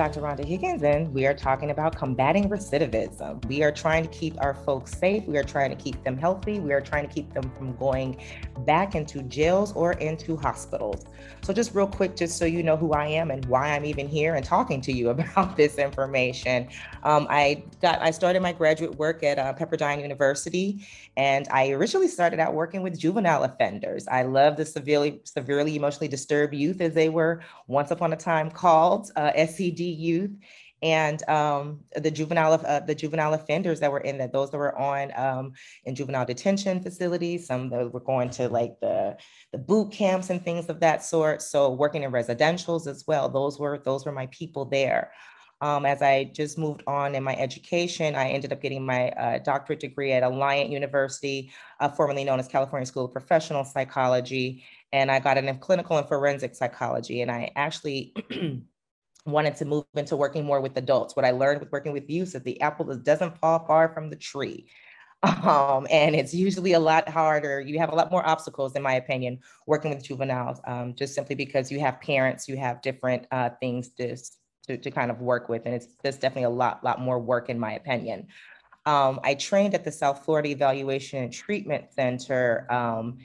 Dr. Rhonda Higgins, and we are talking about combating recidivism. We are trying to keep our folks safe. We are trying to keep them healthy. We are trying to keep them from going back into jails or into hospitals. So, just real quick, just so you know who I am and why I'm even here and talking to you about this information. Um, I got I started my graduate work at uh, Pepperdine University, and I originally started out working with juvenile offenders. I love the severely severely emotionally disturbed youth, as they were once upon a time called. Uh, SED youth and um, the juvenile uh, the juvenile offenders that were in that. Those that were on um, in juvenile detention facilities. Some that were going to like the the boot camps and things of that sort. So working in residentials as well. Those were those were my people there. Um, as I just moved on in my education, I ended up getting my uh, doctorate degree at Alliant University, uh, formerly known as California School of Professional Psychology. And I got in clinical and forensic psychology. And I actually wanted to move into working more with adults. What I learned with working with youth is that the apple doesn't fall far from the tree. Um, and it's usually a lot harder. You have a lot more obstacles, in my opinion, working with juveniles, um, just simply because you have parents, you have different uh, things to, to, to, kind of work with. And it's just definitely a lot, lot more work, in my opinion. Um, I trained at the South Florida Evaluation and Treatment Center um,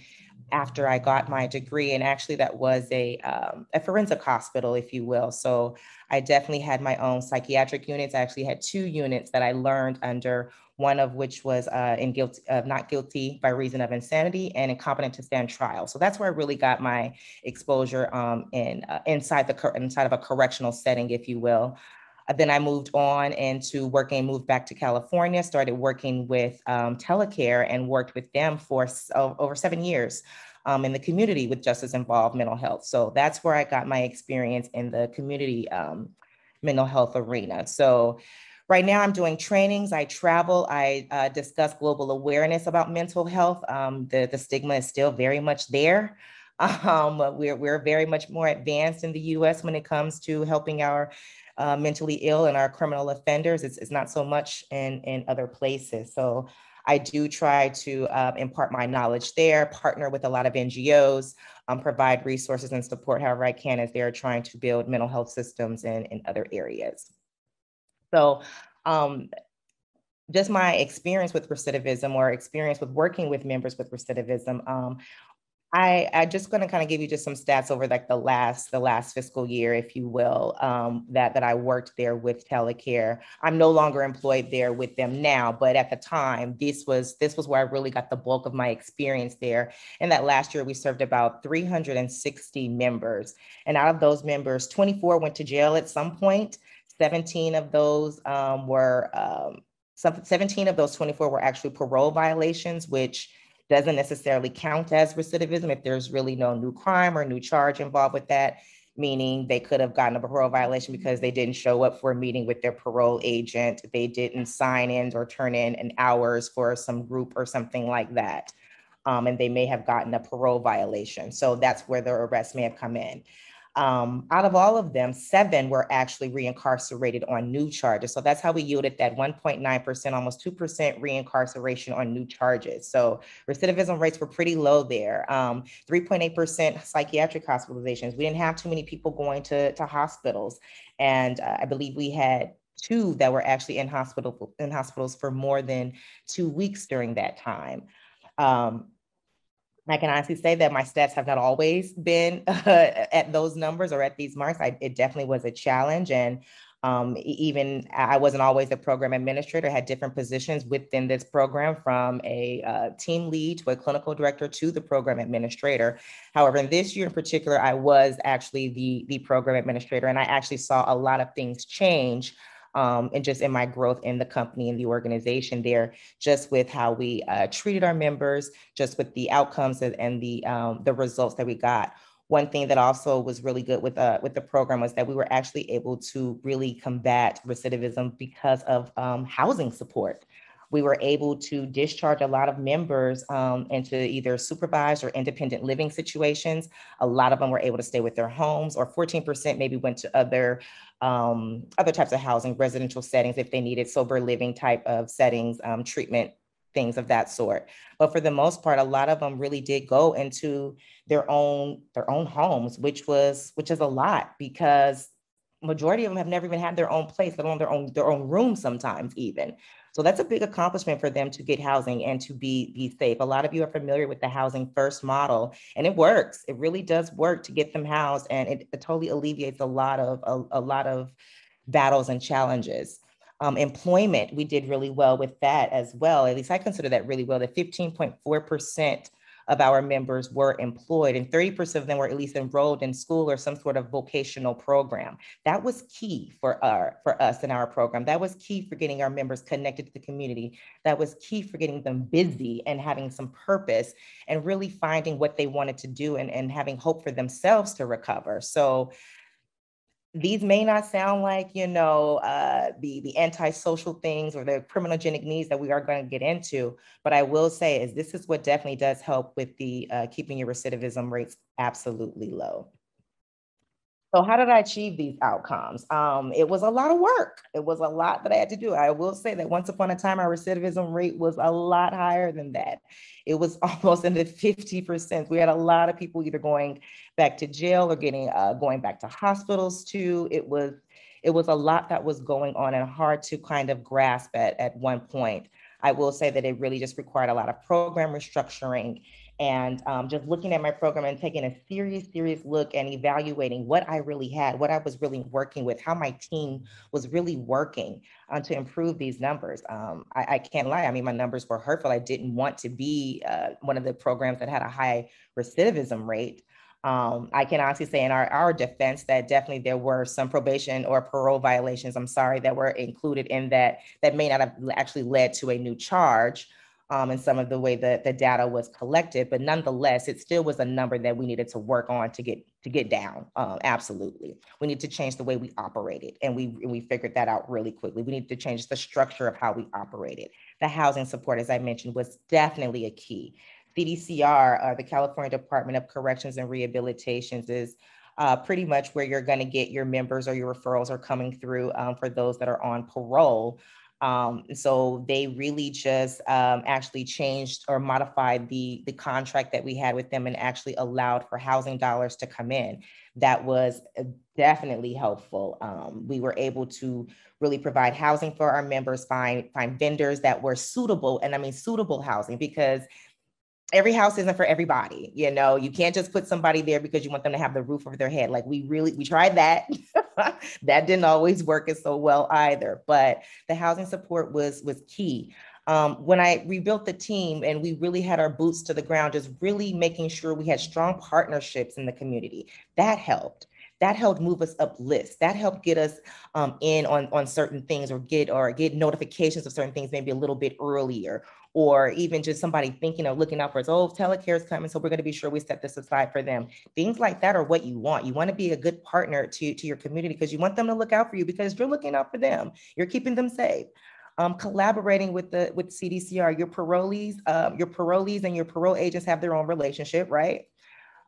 after I got my degree. And actually, that was a, um, a forensic hospital, if you will. So I definitely had my own psychiatric units. I actually had two units that I learned under, one of which was uh, in guilt, uh, not guilty by reason of insanity and incompetent to stand trial. So that's where I really got my exposure um, in, uh, inside, the, inside of a correctional setting, if you will. Then I moved on into working, moved back to California, started working with um, Telecare and worked with them for over seven years um, in the community with justice involved mental health. So that's where I got my experience in the community um, mental health arena. So right now I'm doing trainings. I travel. I uh, discuss global awareness about mental health. Um, the, the stigma is still very much there. Um, we're, we're very much more advanced in the US when it comes to helping our uh, mentally ill and our criminal offenders. It's, it's not so much in, in other places. So I do try to uh, impart my knowledge there, partner with a lot of NGOs, um, provide resources and support however I can as they're trying to build mental health systems in, in other areas. So um, just my experience with recidivism or experience with working with members with recidivism, um, I, I just going to kind of give you just some stats over like the last the last fiscal year, if you will, um, that that I worked there with Telecare. I'm no longer employed there with them now, but at the time, this was this was where I really got the bulk of my experience there. And that last year, we served about 360 members, and out of those members, 24 went to jail at some point. 17 of those um, were um, 17 of those 24 were actually parole violations, which doesn't necessarily count as recidivism if there's really no new crime or new charge involved with that, meaning they could have gotten a parole violation because they didn't show up for a meeting with their parole agent, they didn't sign in or turn in an hours for some group or something like that. Um, and they may have gotten a parole violation. So that's where the arrest may have come in. Um, out of all of them, seven were actually reincarcerated on new charges. So that's how we yielded that 1.9%, almost 2% reincarceration on new charges. So recidivism rates were pretty low there. 3.8% um, psychiatric hospitalizations. We didn't have too many people going to, to hospitals. And uh, I believe we had two that were actually in hospital in hospitals for more than two weeks during that time. Um, I can honestly say that my stats have not always been uh, at those numbers or at these marks. I, it definitely was a challenge. And um, even I wasn't always a program administrator, I had different positions within this program from a uh, team lead to a clinical director to the program administrator. However, in this year in particular, I was actually the, the program administrator and I actually saw a lot of things change um, and just in my growth in the company and the organization there, just with how we uh, treated our members, just with the outcomes and, the um, the results that we got. One thing that also was really good with uh, with the program was that we were actually able to really combat recidivism because of um, housing support we were able to discharge a lot of members um, into either supervised or independent living situations. A lot of them were able to stay with their homes, or 14% maybe went to other um, other types of housing, residential settings if they needed sober living type of settings, um, treatment, things of that sort. But for the most part, a lot of them really did go into their own their own homes, which was which is a lot because majority of them have never even had their own place, let alone their own their own room sometimes even. So that's a big accomplishment for them to get housing and to be be safe. A lot of you are familiar with the housing first model, and it works. It really does work to get them housed, and it, it totally alleviates a lot of a, a lot of battles and challenges. Um, employment, we did really well with that as well. At least I consider that really well. The 15.4% of our members were employed, and 30% of them were at least enrolled in school or some sort of vocational program. That was key for our for us in our program. That was key for getting our members connected to the community. That was key for getting them busy and having some purpose and really finding what they wanted to do and, and having hope for themselves to recover. So these may not sound like you know uh, the the antisocial things or the criminogenic needs that we are going to get into but i will say is this is what definitely does help with the uh, keeping your recidivism rates absolutely low so how did I achieve these outcomes? Um, it was a lot of work. It was a lot that I had to do. I will say that once upon a time, our recidivism rate was a lot higher than that. It was almost in the 50%. We had a lot of people either going back to jail or getting uh, going back to hospitals too. It was it was a lot that was going on and hard to kind of grasp at, at one point. I will say that it really just required a lot of program restructuring and um, just looking at my program and taking a serious, serious look and evaluating what I really had, what I was really working with, how my team was really working uh, to improve these numbers. Um, I, I, can't lie. I mean, my numbers were hurtful. I didn't want to be uh, one of the programs that had a high recidivism rate. Um, I can honestly say in our, our defense that definitely there were some probation or parole violations, I'm sorry, that were included in that that may not have actually led to a new charge um, and some of the way that the data was collected, but nonetheless, it still was a number that we needed to work on to get to get down. Um, absolutely, we need to change the way we operated, and we we figured that out really quickly. We need to change the structure of how we operated. The housing support, as I mentioned, was definitely a key. CDCR, uh, the California Department of Corrections and Rehabilitations, is uh, pretty much where you're going to get your members or your referrals are coming through um, for those that are on parole. Um, so they really just um, actually changed or modified the, the contract that we had with them and actually allowed for housing dollars to come in. That was uh, definitely helpful. Um, we were able to really provide housing for our members, find, find vendors that were suitable, and I mean suitable housing because every house isn't for everybody you know? You can't just put somebody there because you want them to have the roof over their head. Like we really we tried that. That didn't always work as so well either but the housing support was was key. Um, when I rebuilt the team and we really had our boots to the ground, just really making sure we had strong partnerships in the community, that helped. That helped move us up lists. That helped get us um, in on, on certain things or get or get notifications of certain things maybe a little bit earlier. Or even just somebody thinking of looking out for us, oh, Telecare's coming, so we're going to be sure we set this aside for them. Things like that are what you want. You want to be a good partner to, to your community because you want them to look out for you because you're looking out for them. You're keeping them safe. Um, collaborating with the with CDCR, your parolees, um, your parolees and your parole agents have their own relationship, right?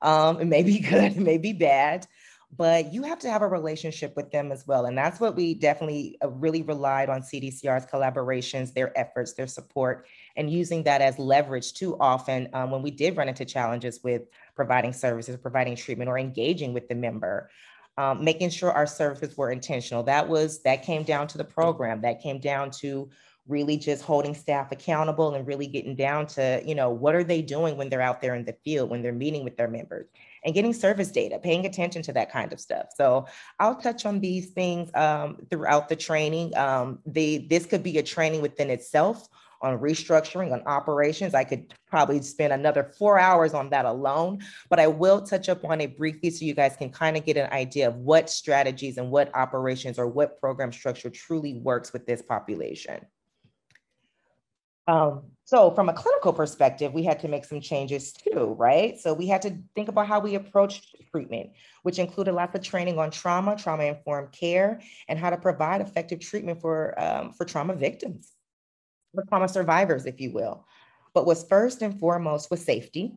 Um, it may be good, it may be bad but you have to have a relationship with them as well. And that's what we definitely uh, really relied on CDCR's collaborations, their efforts, their support, and using that as leverage too often um, when we did run into challenges with providing services, providing treatment, or engaging with the member. Um, making sure our services were intentional. That was that came down to the program. That came down to really just holding staff accountable and really getting down to you know what are they doing when they're out there in the field when they're meeting with their members and getting service data, paying attention to that kind of stuff. So I'll touch on these things um, throughout the training. Um, the, this could be a training within itself on restructuring, on operations. I could probably spend another four hours on that alone, but I will touch up on it briefly so you guys can kind of get an idea of what strategies and what operations or what program structure truly works with this population. Um, so from a clinical perspective, we had to make some changes too, right? So we had to think about how we approached treatment, which included lots of training on trauma, trauma-informed care, and how to provide effective treatment for, um, for trauma victims, for trauma survivors, if you will. But what's first and foremost was safety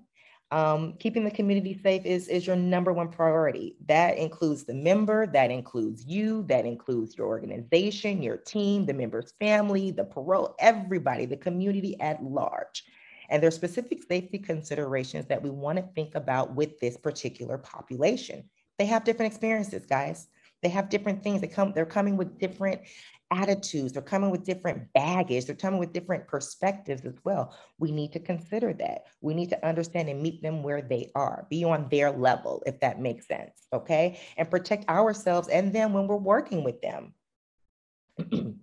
um, keeping the community safe is, is your number one priority. That includes the member, that includes you, that includes your organization, your team, the member's family, the parole, everybody, the community at large. And there's specific safety considerations that we want to think about with this particular population. They have different experiences, guys. They have different things. They come, they're coming with different attitudes, they're coming with different baggage, they're coming with different perspectives as well. We need to consider that. We need to understand and meet them where they are, be on their level, if that makes sense. Okay. And protect ourselves and them when we're working with them.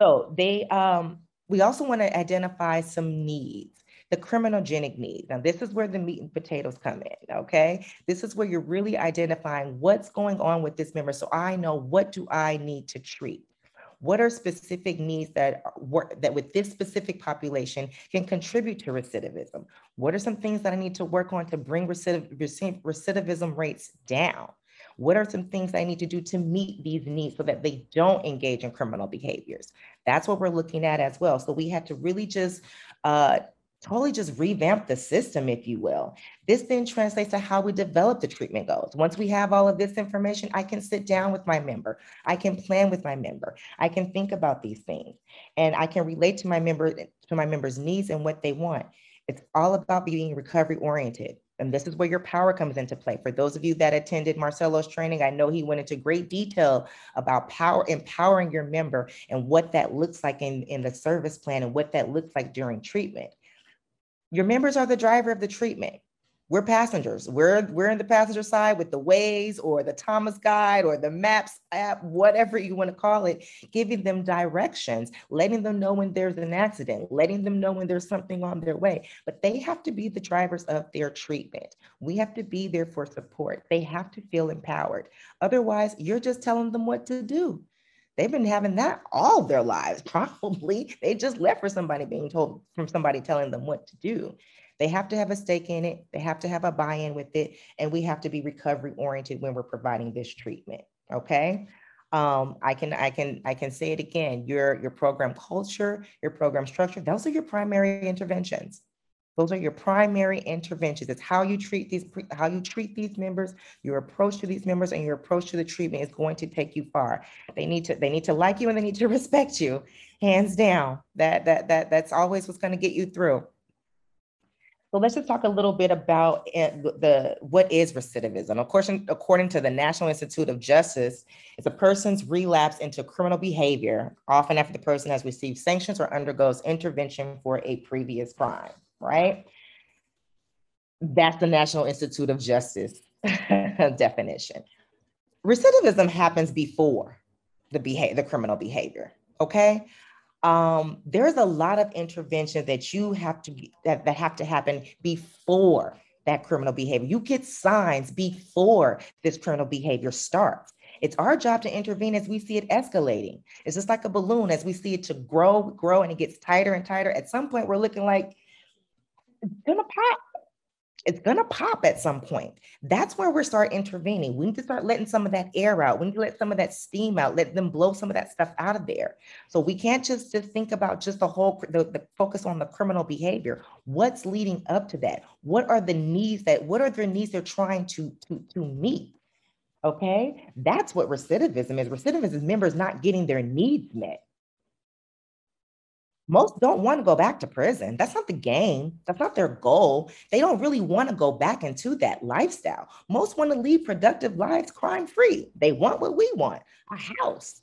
so they um we also want to identify some needs the criminogenic needs. Now, this is where the meat and potatoes come in, okay? This is where you're really identifying what's going on with this member. So I know what do I need to treat? What are specific needs that work that with this specific population can contribute to recidivism? What are some things that I need to work on to bring recidiv recidivism rates down? What are some things I need to do to meet these needs so that they don't engage in criminal behaviors? That's what we're looking at as well. So we have to really just uh, totally just revamp the system, if you will. This then translates to how we develop the treatment goals. Once we have all of this information, I can sit down with my member. I can plan with my member. I can think about these things and I can relate to my member to my members' needs and what they want. It's all about being recovery oriented. And this is where your power comes into play. For those of you that attended Marcelo's training, I know he went into great detail about power, empowering your member and what that looks like in, in the service plan and what that looks like during treatment. Your members are the driver of the treatment. We're passengers. We're we're in the passenger side with the Waze or the Thomas Guide or the Maps app, whatever you want to call it, giving them directions, letting them know when there's an accident, letting them know when there's something on their way. But they have to be the drivers of their treatment. We have to be there for support. They have to feel empowered. Otherwise, you're just telling them what to do. They've been having that all their lives, probably. They just left for somebody being told from somebody telling them what to do. They have to have a stake in it. They have to have a buy in with it. And we have to be recovery oriented when we're providing this treatment. Okay. Um, I can I can I can say it again. Your your program culture, your program structure, those are your primary interventions. Those are your primary interventions. It's how you treat these how you treat these members, your approach to these members, and your approach to the treatment is going to take you far. They need to they need to like you and they need to respect you, hands down. That that that that's always what's going to get you through. So let's just talk a little bit about eh, the what is recidivism. Of course, according to the National Institute of Justice, it's a person's relapse into criminal behavior, often after the person has received sanctions or undergoes intervention for a previous crime right? That's the National Institute of Justice definition. Recidivism happens before the behavior, the criminal behavior. Okay. Um, there's a lot of intervention that you have to that, that have to happen before that criminal behavior. You get signs before this criminal behavior starts. It's our job to intervene as we see it escalating. It's just like a balloon as we see it to grow, grow, and it gets tighter and tighter. At some point, we're looking like it's gonna pop. It's gonna pop at some point. That's where we start intervening. We need to start letting some of that air out. We need to let some of that steam out, let them blow some of that stuff out of there. So we can't just, just think about just the whole the, the focus on the criminal behavior. What's leading up to that? What are the needs that what are their needs they're trying to to, to meet? Okay, that's what recidivism is. Recidivism is members not getting their needs met. Most don't want to go back to prison. That's not the game. That's not their goal. They don't really want to go back into that lifestyle. Most want to lead productive lives crime free. They want what we want a house,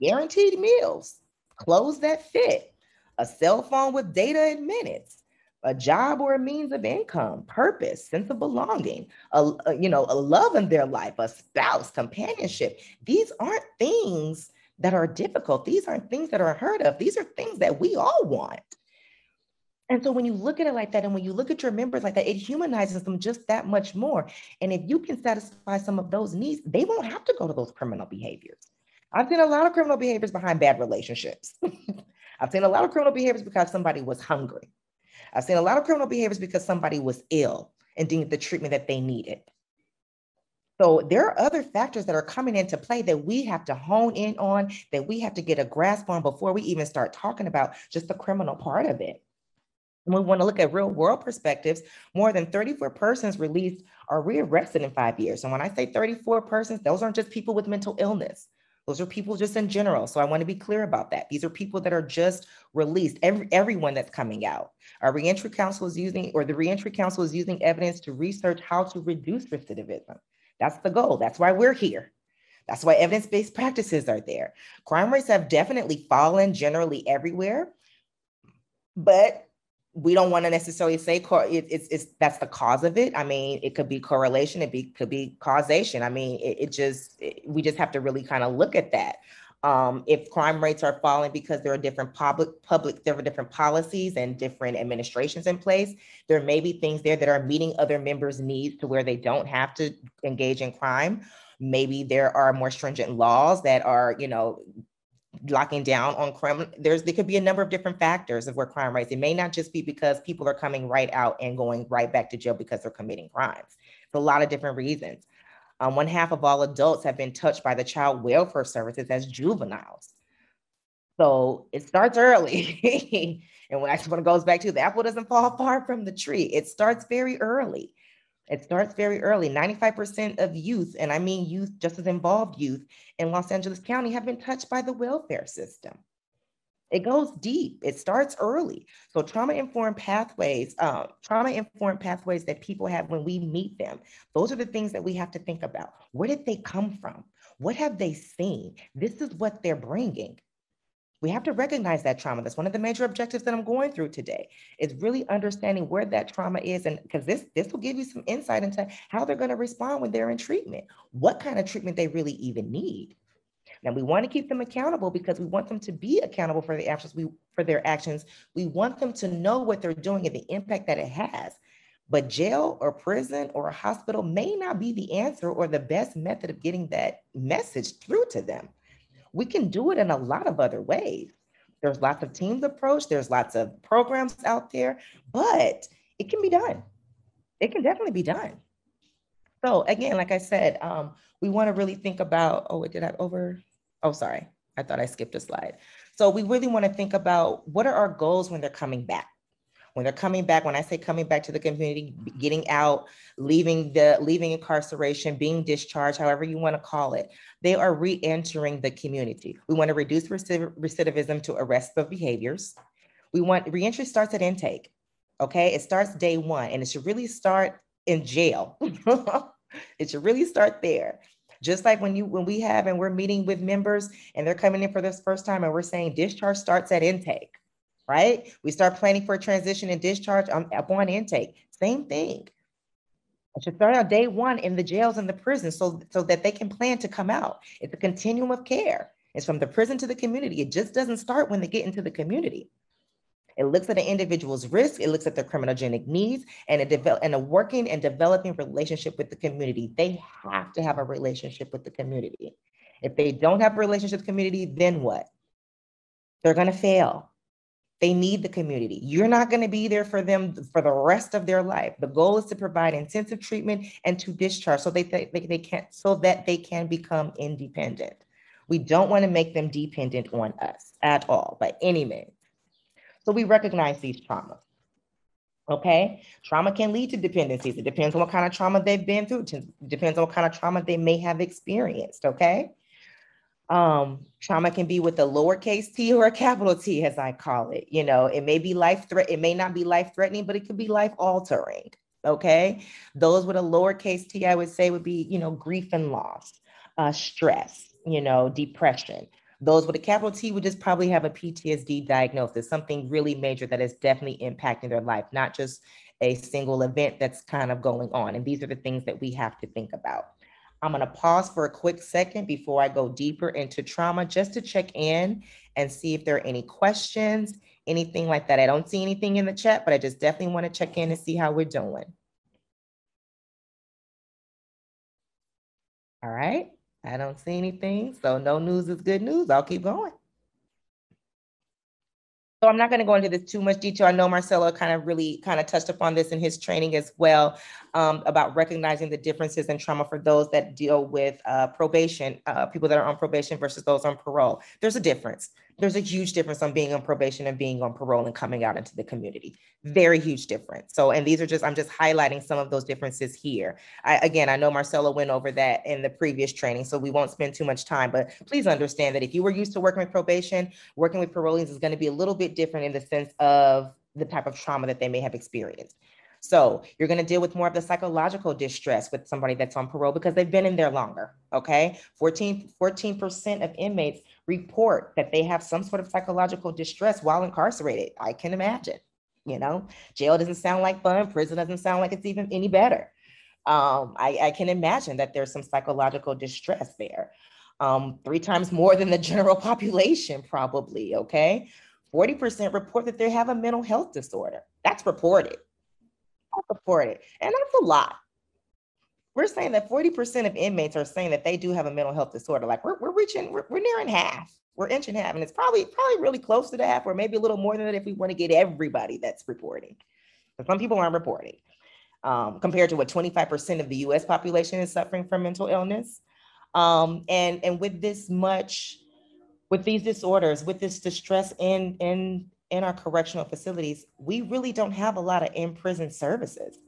guaranteed meals, clothes that fit, a cell phone with data and minutes, a job or a means of income, purpose, sense of belonging, a, a, you know, a love in their life, a spouse, companionship. These aren't things that are difficult. These aren't things that are heard of. These are things that we all want. And so when you look at it like that, and when you look at your members like that, it humanizes them just that much more. And if you can satisfy some of those needs, they won't have to go to those criminal behaviors. I've seen a lot of criminal behaviors behind bad relationships. I've seen a lot of criminal behaviors because somebody was hungry. I've seen a lot of criminal behaviors because somebody was ill and didn't get the treatment that they needed. So there are other factors that are coming into play that we have to hone in on, that we have to get a grasp on before we even start talking about just the criminal part of it. We want to look at real world perspectives. More than 34 persons released are rearrested in five years. And when I say 34 persons, those aren't just people with mental illness. Those are people just in general. So I want to be clear about that. These are people that are just released, every, everyone that's coming out. Our reentry council is using, or the reentry council is using evidence to research how to reduce recidivism. That's the goal. That's why we're here. That's why evidence based practices are there. Crime rates have definitely fallen generally everywhere, but we don't want to necessarily say it, it's, it's that's the cause of it. I mean, it could be correlation, it be, could be causation. I mean, it, it just it, we just have to really kind of look at that. Um, if crime rates are falling because there are different public public there are different policies and different administrations in place, there may be things there that are meeting other members' needs to where they don't have to engage in crime. Maybe there are more stringent laws that are, you know, locking down on crime. There's there could be a number of different factors of where crime rates. It may not just be because people are coming right out and going right back to jail because they're committing crimes. It's a lot of different reasons. Um, one half of all adults have been touched by the child welfare services as juveniles. So it starts early. and when I when it goes back to the apple doesn't fall far from the tree, it starts very early. It starts very early. 95% of youth, and I mean youth, just as involved youth in Los Angeles County, have been touched by the welfare system. It goes deep. It starts early. So trauma-informed pathways, uh, trauma-informed pathways that people have when we meet them. Those are the things that we have to think about. Where did they come from? What have they seen? This is what they're bringing. We have to recognize that trauma. That's one of the major objectives that I'm going through today is really understanding where that trauma is. And because this, this will give you some insight into how they're going to respond when they're in treatment, what kind of treatment they really even need. Now we want to keep them accountable because we want them to be accountable for the actions we for their actions. We want them to know what they're doing and the impact that it has. But jail or prison or a hospital may not be the answer or the best method of getting that message through to them we can do it in a lot of other ways. There's lots of teams approach, there's lots of programs out there, but it can be done. It can definitely be done. So again, like I said, um, we want to really think about, oh, did I over? Oh, sorry. I thought I skipped a slide. So we really want to think about what are our goals when they're coming back? when they're coming back when i say coming back to the community getting out leaving the leaving incarceration being discharged however you want to call it they are re-entering the community we want to reduce recidivism to arrestable behaviors we want reentry starts at intake okay it starts day one and it should really start in jail it should really start there just like when you when we have and we're meeting with members and they're coming in for this first time and we're saying discharge starts at intake right? We start planning for a transition and discharge on, upon intake. Same thing. It should start out day one in the jails and the prisons so, so that they can plan to come out. It's a continuum of care. It's from the prison to the community. It just doesn't start when they get into the community. It looks at an individual's risk, it looks at their criminogenic needs, and a, develop, and a working and developing relationship with the community. They have to have a relationship with the community. If they don't have a relationship with the community, then what? They're going to fail. They need the community. You're not going to be there for them for the rest of their life. The goal is to provide intensive treatment and to discharge so they, they, they can so that they can become independent. We don't want to make them dependent on us at all by any means. So we recognize these traumas. Okay, trauma can lead to dependencies. It depends on what kind of trauma they've been through. It depends on what kind of trauma they may have experienced. Okay. Um, trauma can be with a lowercase t or a capital T, as I call it. You know, it may be life threat, it may not be life threatening, but it could be life altering. Okay. Those with a lowercase t, I would say, would be, you know, grief and loss, uh, stress, you know, depression. Those with a capital T would just probably have a PTSD diagnosis, something really major that is definitely impacting their life, not just a single event that's kind of going on. And these are the things that we have to think about. I'm going to pause for a quick second before I go deeper into trauma just to check in and see if there are any questions, anything like that. I don't see anything in the chat, but I just definitely want to check in and see how we're doing. All right. I don't see anything. So no news is good news. I'll keep going. So I'm not going to go into this too much detail. I know Marcelo kind of really kind of touched upon this in his training as well um, about recognizing the differences in trauma for those that deal with uh, probation, uh, people that are on probation versus those on parole. There's a difference there's a huge difference on being on probation and being on parole and coming out into the community. Mm-hmm. Very huge difference. So, and these are just, I'm just highlighting some of those differences here. I, again, I know Marcelo went over that in the previous training, so we won't spend too much time, but please understand that if you were used to working with probation, working with parolees is going to be a little bit different in the sense of the type of trauma that they may have experienced. So you're going to deal with more of the psychological distress with somebody that's on parole because they've been in there longer. Okay. 14, 14% of inmates report that they have some sort of psychological distress while incarcerated. I can imagine. You know, jail doesn't sound like fun, prison doesn't sound like it's even any better. Um, I, I can imagine that there's some psychological distress there. Um, three times more than the general population, probably. Okay. 40% report that they have a mental health disorder. That's reported. That's it. And that's a lot. We're saying that 40% of inmates are saying that they do have a mental health disorder. Like we're, we're reaching, we're, we're nearing half. We're inching half. And it's probably probably really close to the half, or maybe a little more than that if we want to get everybody that's reporting. But some people aren't reporting. Um, compared to what 25% of the US population is suffering from mental illness. Um, and, and with this much with these disorders, with this distress in in in our correctional facilities, we really don't have a lot of in-prison services.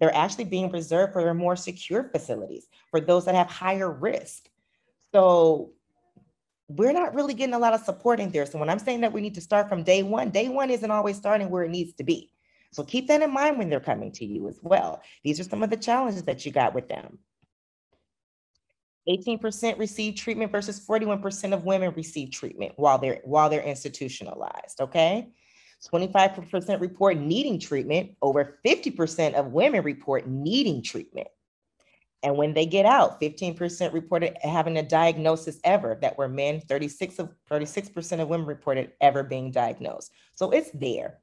They're actually being reserved for their more secure facilities, for those that have higher risk. So we're not really getting a lot of support in there. So when I'm saying that we need to start from day one, day one isn't always starting where it needs to be. So keep that in mind when they're coming to you as well. These are some of the challenges that you got with them. 18% receive treatment versus 41% of women receive treatment while they're while they're institutionalized, okay? 25% report needing treatment, over 50% of women report needing treatment. And when they get out, 15% reported having a diagnosis ever that were men, 36 of 36% of women reported ever being diagnosed. So it's there.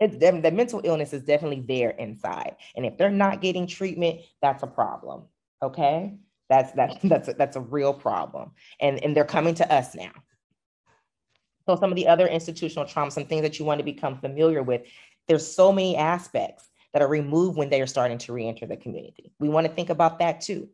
It's the mental illness is definitely there inside. And if they're not getting treatment, that's a problem. Okay. That's that's that's a, that's a real problem, and and they're coming to us now. So some of the other institutional trauma, some things that you want to become familiar with. There's so many aspects that are removed when they are starting to reenter the community. We want to think about that too.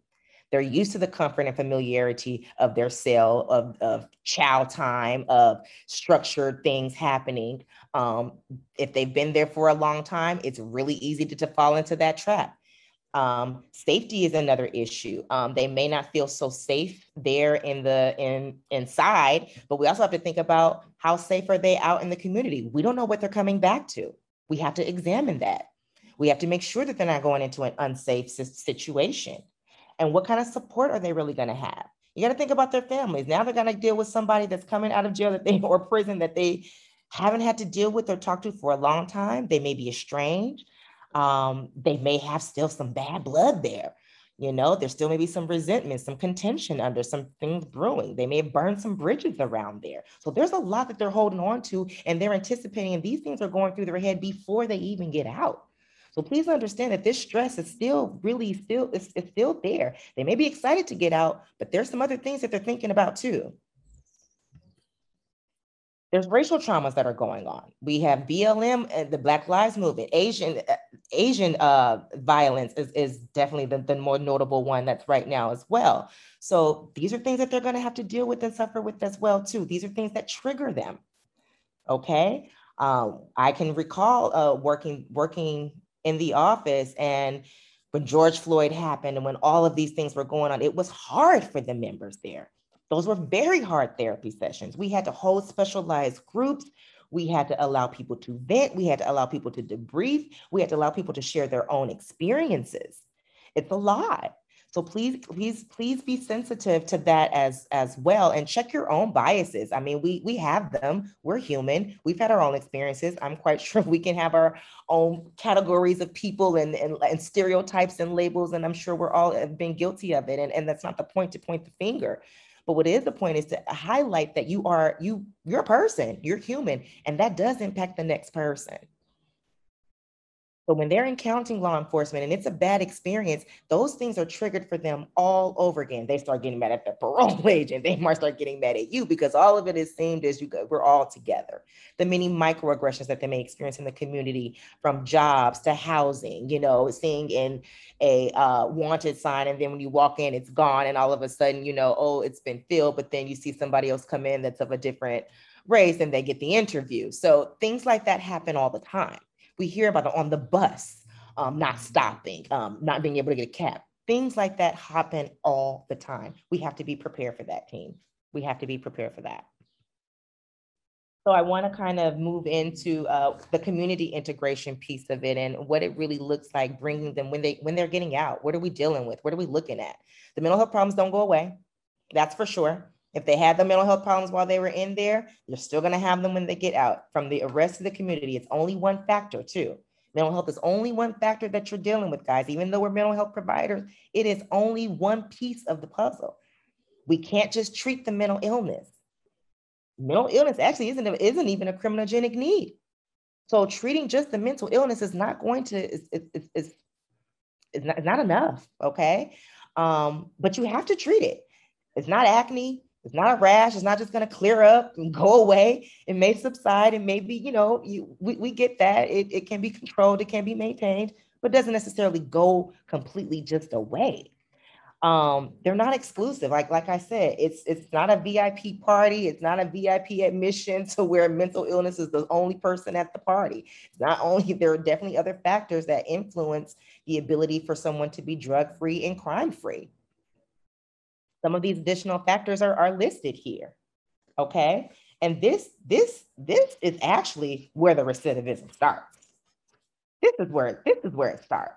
They're used to the comfort and familiarity of their cell, of, of chow time, of structured things happening. Um, if they've been there for a long time, it's really easy to, to fall into that trap. Um, safety is another issue. Um, they may not feel so safe there in the in inside, but we also have to think about how safe are they out in the community. We don't know what they're coming back to. We have to examine that. We have to make sure that they're not going into an unsafe situation. And what kind of support are they really going to have? You got to think about their families. Now they're going to deal with somebody that's coming out of jail that they or prison that they haven't had to deal with or talk to for a long time. They may be estranged um, they may have still some bad blood there. You know, there still may be some resentment, some contention under some things brewing. They may have burned some bridges around there. So there's a lot that they're holding on to, and they're anticipating, and these things are going through their head before they even get out. So please understand that this stress is still really still it's, it's still there. They may be excited to get out, but there's some other things that they're thinking about too there's racial traumas that are going on. We have BLM and the Black Lives Movement. Asian uh, Asian uh, violence is, is definitely the, the more notable one that's right now as well. So these are things that they're going to have to deal with and suffer with as well too. These are things that trigger them. Okay, um, I can recall uh, working working in the office and when George Floyd happened and when all of these things were going on, it was hard for the members there those were very hard therapy sessions. We had to hold specialized groups. We had to allow people to vent. We had to allow people to debrief. We had to allow people to share their own experiences. It's a lot. So please, please, please be sensitive to that as as well, and check your own biases. I mean, we we have them. We're human. We've had our own experiences. I'm quite sure we can have our own categories of people and and, and stereotypes and labels, and I'm sure we're all have been guilty of it. And and that's not the point to point the finger. But what is the point is to highlight that you are you you're a person, you're human, and that does impact the next person. But when they're encountering law enforcement and it's a bad experience, those things are triggered for them all over again. They start getting mad at the parole agent. They might start getting mad at you because all of it is seemed as you we're all together. The many microaggressions that they may experience in the community, from jobs to housing, you know, seeing in a uh, wanted sign, and then when you walk in, it's gone, and all of a sudden, you know, oh, it's been filled, but then you see somebody else come in that's of a different race and they get the interview. So things like that happen all the time. We hear about it on the bus, um, not stopping, um, not being able to get a cab. Things like that happen all the time. We have to be prepared for that, team. We have to be prepared for that. So I want to kind of move into uh, the community integration piece of it and what it really looks like bringing them when they when they're getting out. What are we dealing with? What are we looking at? The mental health problems don't go away. That's for sure. If they had the mental health problems while they were in there, you're still going to have them when they get out. From the rest of the community, it's only one factor, too. Mental health is only one factor that you're dealing with, guys. Even though we're mental health providers, it is only one piece of the puzzle. We can't just treat the mental illness. Mental illness actually isn't, isn't even a criminogenic need. So treating just the mental illness is not going to, is, is, is, is, not, not enough, okay? Um, but you have to treat it. It's not acne, it's not a rash. It's not just going to clear up and go away. It may subside and maybe, you know, you, we, we get that. It, it can be controlled, it can be maintained, but doesn't necessarily go completely just away. Um, they're not exclusive. Like, like I said, it's it's not a VIP party, it's not a VIP admission to where mental illness is the only person at the party. It's not only there are definitely other factors that influence the ability for someone to be drug-free and crime-free. Some of these additional factors are, are listed here. Okay. And this, this, this is actually where the recidivism starts. This is where this is where it starts.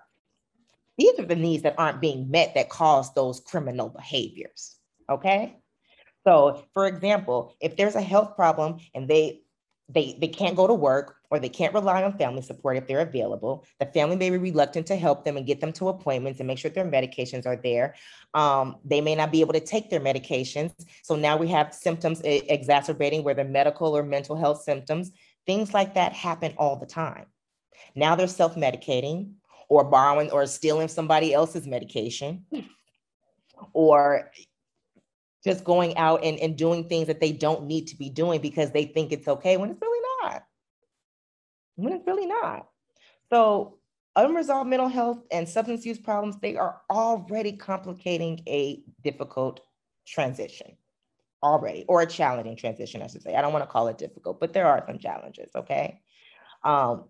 These are the needs that aren't being met that cause those criminal behaviors. Okay. So, for example, if there's a health problem and they they they can't go to work or they can't rely on family support if they're available. The family may be reluctant to help them and get them to appointments and make sure their medications are there. Um, they may not be able to take their medications. So now we have symptoms exacerbating, whether medical or mental health symptoms. Things like that happen all the time. Now they're self medicating or borrowing or stealing somebody else's medication or just going out and, and doing things that they don't need to be doing because they think it's okay when it's really not. When it's really not. So unresolved mental health and substance use problems, they are already complicating a difficult transition already, or a challenging transition, I should say. I don't want to call it difficult, but there are some challenges, okay? Um,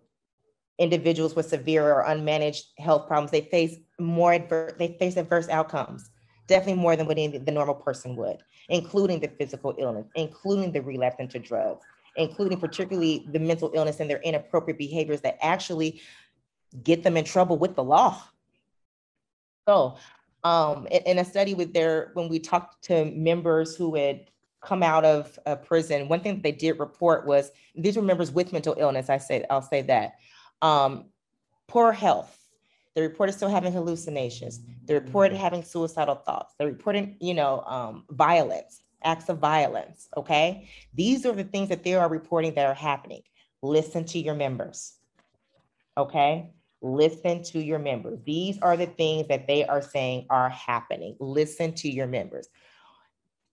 individuals with severe or unmanaged health problems, they face more adverse, they face adverse outcomes definitely more than what any, the normal person would, including the physical illness, including the relapse into drugs, including particularly the mental illness and their inappropriate behaviors that actually get them in trouble with the law. So, um, in, in a study with their, when we talked to members who had come out of a prison, one thing that they did report was these were members with mental illness. I say, I'll say that. Um, poor health, they reported still having hallucinations. They reported mm-hmm. having suicidal thoughts. They reported, you know, um, violence, acts of violence. Okay. These are the things that they are reporting that are happening. Listen to your members. Okay. Listen to your members. These are the things that they are saying are happening. Listen to your members.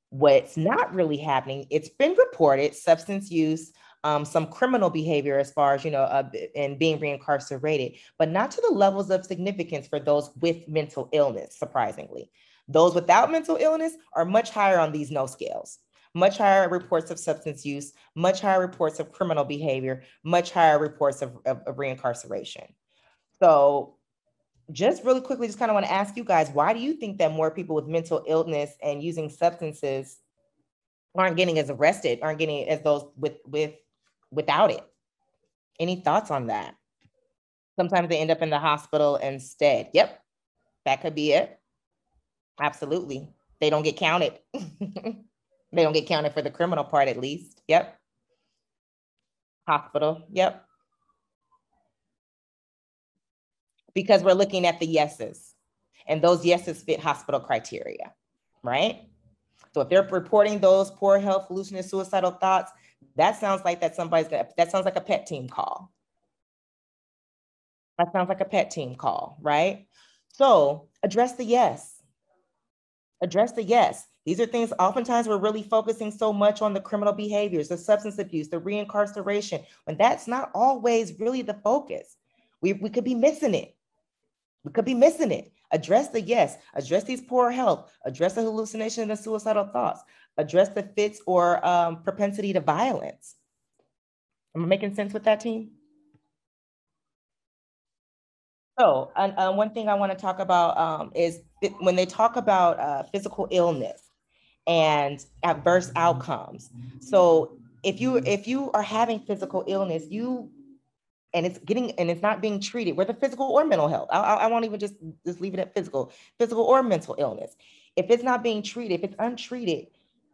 What's not really happening, it's been reported substance use, um, some criminal behavior as far as, you know, uh, and being reincarcerated, but not to the levels of significance for those with mental illness, surprisingly. Those without mental illness are much higher on these no scales much higher reports of substance use, much higher reports of criminal behavior, much higher reports of, of, of reincarceration. So, just really quickly, just kind of want to ask you guys why do you think that more people with mental illness and using substances aren't getting as arrested, aren't getting as those with, with without it. Any thoughts on that? Sometimes they end up in the hospital instead. Yep, that could be it. Absolutely. They don't get counted. they don't get counted for the criminal part, at least. Yep. Hospital. Yep. Because we're looking at the yeses, and those yeses fit hospital criteria, right? So if they're reporting those poor health, hallucinating, suicidal thoughts, that sounds like that somebody's gonna, that sounds like a pet team call. That sounds like a pet team call, right? So address the yes. Address the yes. These are things oftentimes we're really focusing so much on the criminal behaviors, the substance abuse, the reincarceration, when that's not always really the focus. We, we could be missing it. We could be missing it. Address the yes, address these poor health, address the hallucination and the suicidal thoughts, address the fits or um, propensity to violence. Am I making sense with that team? So, and, uh, one thing I want to talk about um, is when they talk about uh, physical illness and adverse outcomes. So, if you if you are having physical illness, you and it's getting and it's not being treated, whether physical or mental health. I, I, won't even just just leave it at physical, physical or mental illness. If it's not being treated, if it's untreated,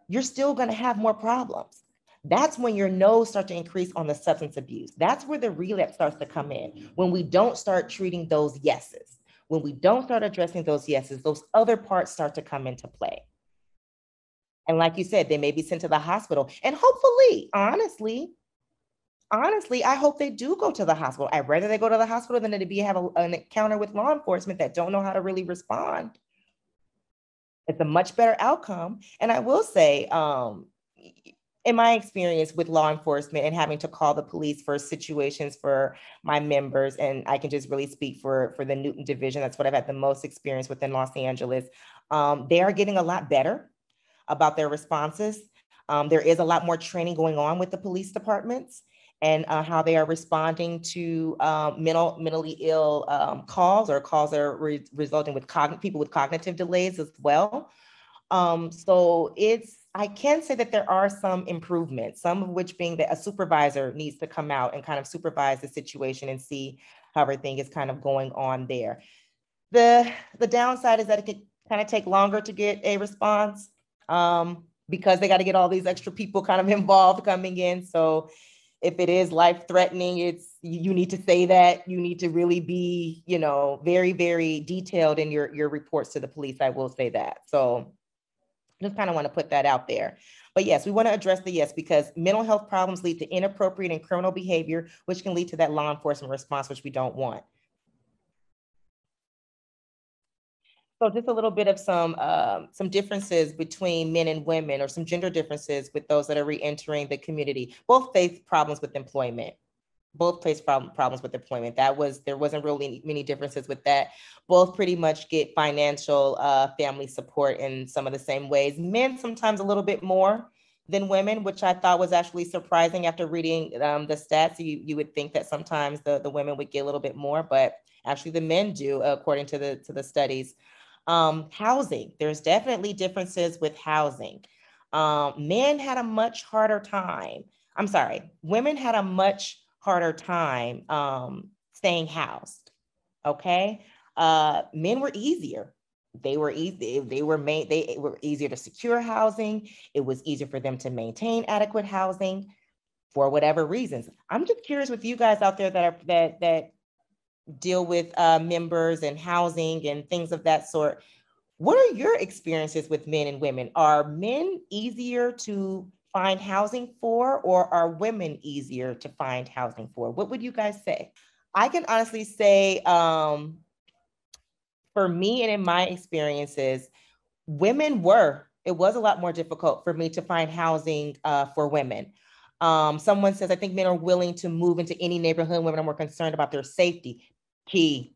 you're still going to have more problems. That's when your no's start to increase on the substance abuse. That's where the relapse starts to come in. When we don't start treating those yeses, when we don't start addressing those yeses, those other parts start to come into play. And like you said, they may be sent to the hospital. And hopefully, honestly, honestly, I hope they do go to the hospital. I'd rather they go to the hospital than to be have a, an encounter with law enforcement that don't know how to really respond. It's a much better outcome. And I will say, um, in my experience with law enforcement and having to call the police for situations for my members, and I can just really speak for for the Newton division. That's what I've had the most experience with in Los Angeles. Um, they are getting a lot better about their responses. Um, there is a lot more training going on with the police departments and uh, how they are responding to um, mental, mentally ill um, calls or calls that are re- resulting with cogn- people with cognitive delays as well. Um, so it's, I can say that there are some improvements, some of which being that a supervisor needs to come out and kind of supervise the situation and see how everything is kind of going on there. The, the downside is that it could kind of take longer to get a response um, because they got to get all these extra people kind of involved coming in. So if it is life threatening, it's you need to say that. You need to really be, you know, very, very detailed in your your reports to the police. I will say that. So just kind of want to put that out there. But yes, we want to address the yes because mental health problems lead to inappropriate and criminal behavior, which can lead to that law enforcement response, which we don't want. So just a little bit of some um, some differences between men and women, or some gender differences with those that are reentering the community. Both face problems with employment. Both face problem, problems with employment. That was there wasn't really many differences with that. Both pretty much get financial uh, family support in some of the same ways. Men sometimes a little bit more than women, which I thought was actually surprising after reading um, the stats. You you would think that sometimes the the women would get a little bit more, but actually the men do, according to the to the studies. Um, housing, there's definitely differences with housing. Um, men had a much harder time. I'm sorry, women had a much harder time um, staying housed. Okay, uh, men were easier. They were easy. They were made. They were easier to secure housing. It was easier for them to maintain adequate housing, for whatever reasons. I'm just curious with you guys out there that are that that deal with uh, members and housing and things of that sort. What are your experiences with men and women? Are men easier to find housing for, or are women easier to find housing for? What would you guys say? I can honestly say, um, for me and in my experiences, women were, it was a lot more difficult for me to find housing uh, for women. Um, someone says, I think men are willing to move into any neighborhood. Women are more concerned about their safety. Key.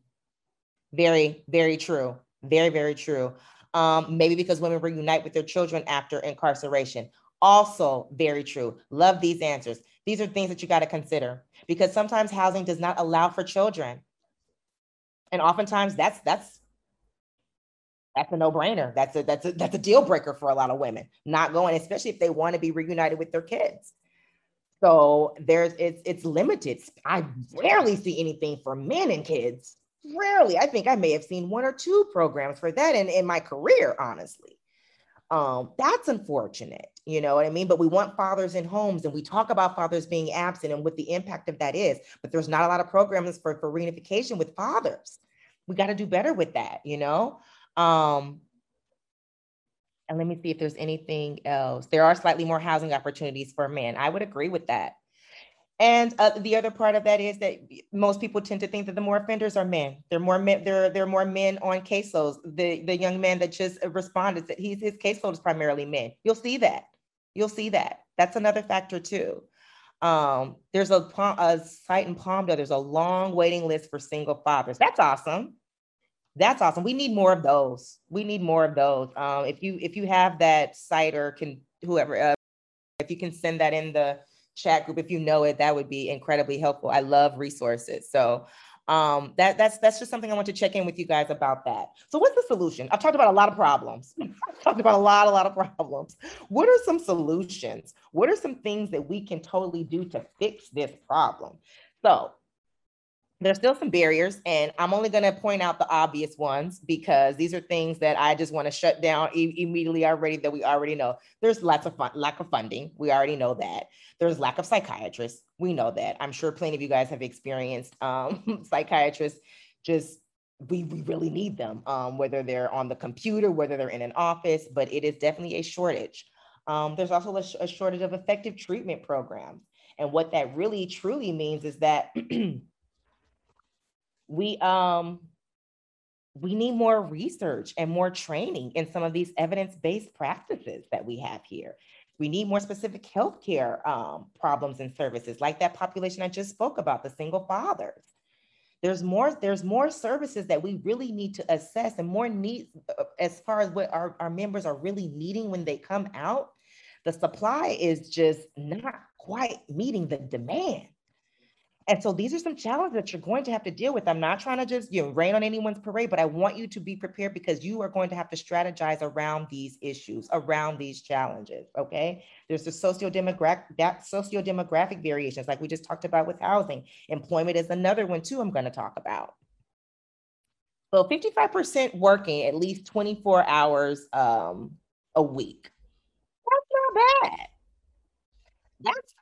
Very, very true. Very, very true. Um, maybe because women reunite with their children after incarceration. Also, very true. Love these answers. These are things that you got to consider because sometimes housing does not allow for children. And oftentimes that's that's that's a no-brainer. That's a that's a that's a deal breaker for a lot of women. Not going, especially if they want to be reunited with their kids. So there's it's it's limited. I rarely see anything for men and kids. Rarely. I think I may have seen one or two programs for that in, in my career, honestly. Um, that's unfortunate, you know what I mean? But we want fathers in homes and we talk about fathers being absent and what the impact of that is. But there's not a lot of programs for, for reunification with fathers. We got to do better with that, you know? Um, and let me see if there's anything else. There are slightly more housing opportunities for men. I would agree with that. And uh, the other part of that is that most people tend to think that the more offenders are men. They're more men. There, there are more men on caseloads. The the young man that just responded that he's his caseload is primarily men. You'll see that. You'll see that. That's another factor too. Um, there's a, a site in Palmdale. There's a long waiting list for single fathers. That's awesome that's awesome. We need more of those. We need more of those. Um, if you if you have that site or can whoever uh, if you can send that in the chat group if you know it, that would be incredibly helpful. I love resources. So Um, that that's that's just something I want to check in with you guys about that. So what's the solution? I've talked about a lot of problems. I've talked about a lot, a lot of problems. What are some solutions? What are some things that we can totally do to fix this problem? So there's still some barriers and i'm only going to point out the obvious ones because these are things that i just want to shut down e- immediately already that we already know. There's lots of fun- lack of funding we already know that. There's lack of psychiatrists we know that. I'm sure plenty of you guys have experienced um, psychiatrists just we, we really need them um, whether they're on the computer whether they're in an office but it is definitely a shortage. Um, there's also a, sh- a shortage of effective treatment programs and what that really truly means is that we um we need more research and more training in some of these evidence-based practices that we have here. We need more specific healthcare um, problems and services, like that population I just spoke about, the single fathers. There's more, there's more services that we really need to assess and more needs uh, as far as what our, our members are really needing when they come out. The supply is just not quite meeting the demand. And so these are some challenges that you're going to have to deal with. I'm not trying to just you know rain on anyone's parade, but I want you to be prepared because you are going to have to strategize around these issues, around these challenges. Okay. There's the socio-demographic that socio-demographic variations, like we just talked about with housing. Employment is another one too, I'm going to talk about. So 55% working at least 24 hours um, a week. That's not bad. That's,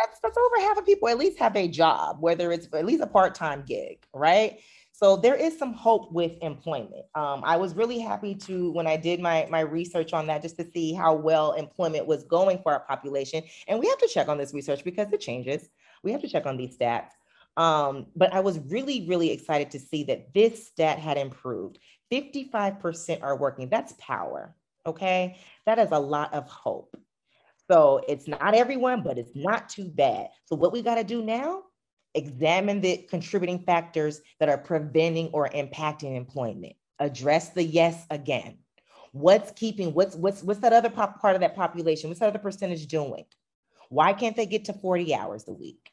that's that's over half of people at least have a job, whether it's at least a part-time gig, right? So there is some hope with employment. Um, I was really happy to when I did my my research on that just to see how well employment was going for our population. And we have to check on this research because it changes. We have to check on these stats. Um, but I was really, really excited to see that this stat had improved. 55% are working. That's power. Okay. That is a lot of hope. So it's not everyone, but it's not too bad. So what we got to do now, examine the contributing factors that are preventing or impacting employment. Address the yes again. What's keeping what's what's what's that other pop, part of that population? What's that other percentage doing? Why can't they get to 40 hours a week?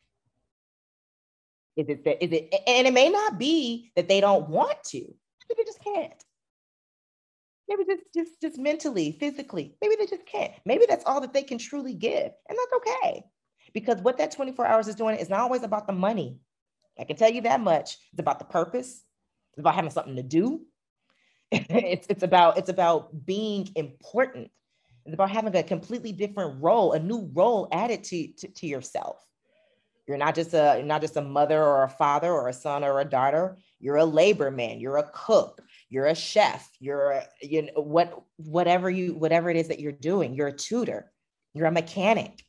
Is it that is it and it may not be that they don't want to, they just can't. Maybe just, just, just mentally, physically, maybe they just can't. Maybe that's all that they can truly give. And that's okay. Because what that 24 hours is doing is not always about the money. I can tell you that much. It's about the purpose. It's about having something to do. it's, it's about it's about being important. It's about having a completely different role, a new role added to, to, to yourself. You're not just a you're not just a mother or a father or a son or a daughter. You're a labor man. You're a cook you're a chef. You're a, you know what whatever you whatever it is that you're doing you're a tutor. You're a mechanic.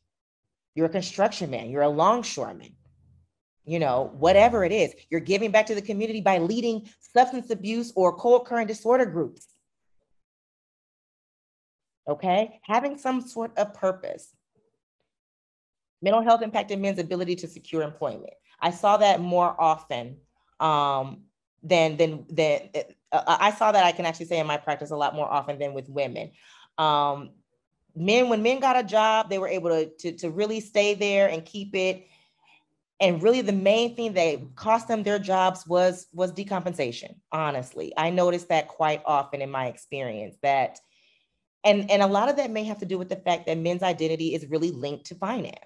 You're a construction man. You're a longshoreman. You know whatever it is you're giving back to the community by leading substance abuse or co-occurring disorder groups. Okay? Having some sort of purpose. Mental health impacted men's ability to secure employment. I saw that more often um, than than than uh, I saw that I can actually say in my practice a lot more often than with women. Um, men, when men got a job, they were able to, to, to really stay there and keep it. And really, the main thing that cost them their jobs was was decompensation. Honestly, I noticed that quite often in my experience. That, and and a lot of that may have to do with the fact that men's identity is really linked to finance.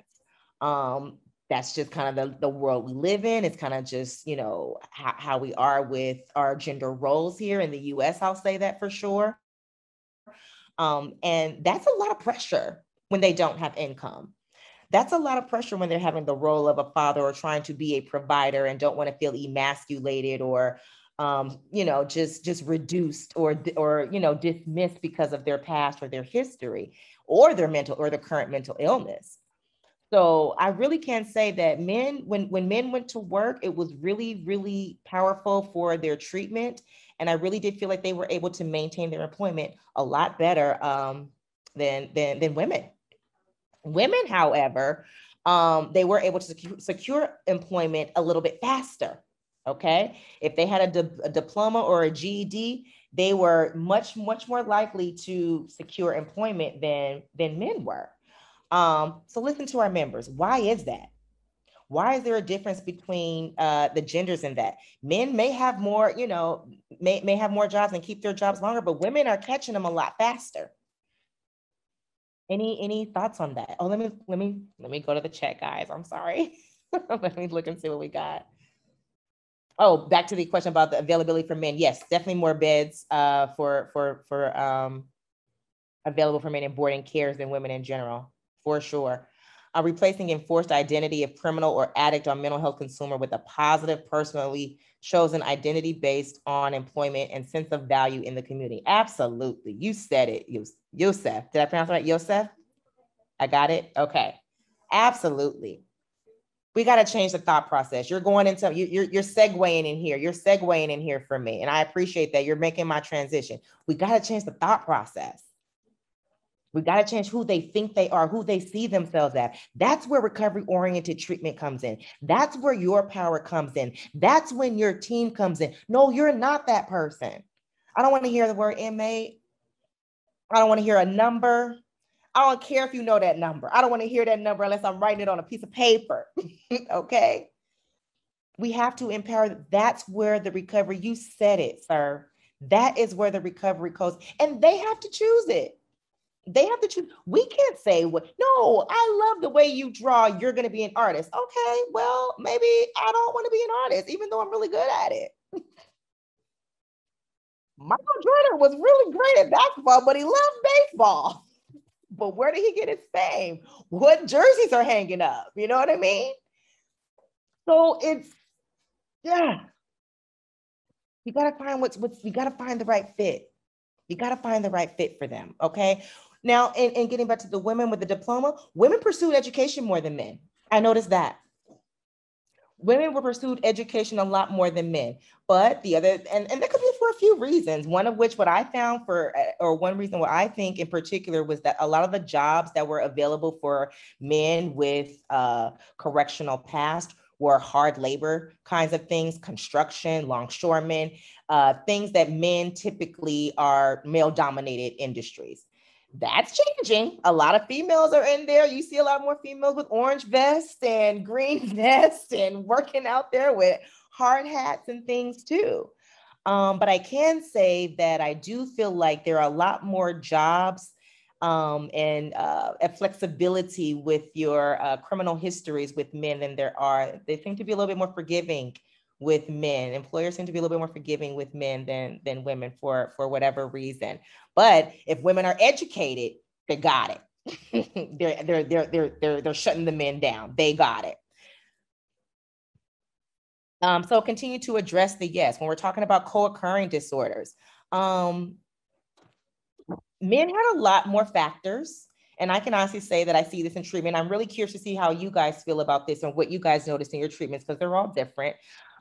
Um, that's just kind of the, the world we live in. It's kind of just, you know, how, how we are with our gender roles here in the US, I'll say that for sure. Um, and that's a lot of pressure when they don't have income. That's a lot of pressure when they're having the role of a father or trying to be a provider and don't want to feel emasculated or um, you know, just just reduced or or you know dismissed because of their past or their history or their mental or their current mental illness. So I really can say that men, when when men went to work, it was really, really powerful for their treatment. And I really did feel like they were able to maintain their employment a lot better um, than, than, than women. Women, however, um, they were able to secure, secure employment a little bit faster. Okay. If they had a, di- a diploma or a GED, they were much, much more likely to secure employment than, than men were. Um, so listen to our members. Why is that? Why is there a difference between uh, the genders in that? Men may have more, you know, may, may have more jobs and keep their jobs longer, but women are catching them a lot faster. Any any thoughts on that? Oh, let me let me let me go to the chat, guys. I'm sorry. let me look and see what we got. Oh, back to the question about the availability for men. Yes, definitely more beds uh, for for for um, available for men in boarding cares than women in general, for sure. Uh, replacing enforced identity of criminal or addict or mental health consumer with a positive, personally chosen identity based on employment and sense of value in the community. Absolutely. You said it, Yosef. Did I pronounce it right? Yosef? I got it? Okay. Absolutely. We got to change the thought process. You're going into you, you're you're segueing in here. You're segueing in here for me, and I appreciate that. You're making my transition. We got to change the thought process. We got to change who they think they are, who they see themselves as. That's where recovery oriented treatment comes in. That's where your power comes in. That's when your team comes in. No, you're not that person. I don't want to hear the word inmate. I don't want to hear a number. I don't care if you know that number. I don't want to hear that number unless I'm writing it on a piece of paper. okay. We have to empower. That's where the recovery, you said it, sir. That is where the recovery goes. And they have to choose it they have to choose. We can't say what. No, I love the way you draw. You're going to be an artist. Okay, well, maybe I don't want to be an artist, even though I'm really good at it. Michael Jordan was really great at basketball, but he loved baseball. But where did he get his fame? What jerseys are hanging up? You know what I mean? So it's yeah. You gotta find what's what's you gotta find the right fit. You got to find the right fit for them. Okay. Now, and, and getting back to the women with the diploma, women pursued education more than men. I noticed that. Women were pursued education a lot more than men, but the other, and, and that could be for a few reasons. One of which, what I found for, or one reason what I think in particular was that a lot of the jobs that were available for men with uh, correctional past were hard labor kinds of things, construction, longshoremen, uh, things that men typically are male dominated industries that's changing. A lot of females are in there. You see a lot more females with orange vests and green vests and working out there with hard hats and things too. Um, but I can say that I do feel like there are a lot more jobs um, and uh, flexibility with your uh, criminal histories with men than there are. They seem to be a little bit more forgiving with men. Employers seem to be a little bit more forgiving with men than than women for for whatever reason. But if women are educated, they got it. they're, they're they're they're they're they're shutting the men down. They got it. Um, so continue to address the yes when we're talking about co-occurring disorders. Um, men had a lot more factors and I can honestly say that I see this in treatment. I'm really curious to see how you guys feel about this and what you guys notice in your treatments because they're all different.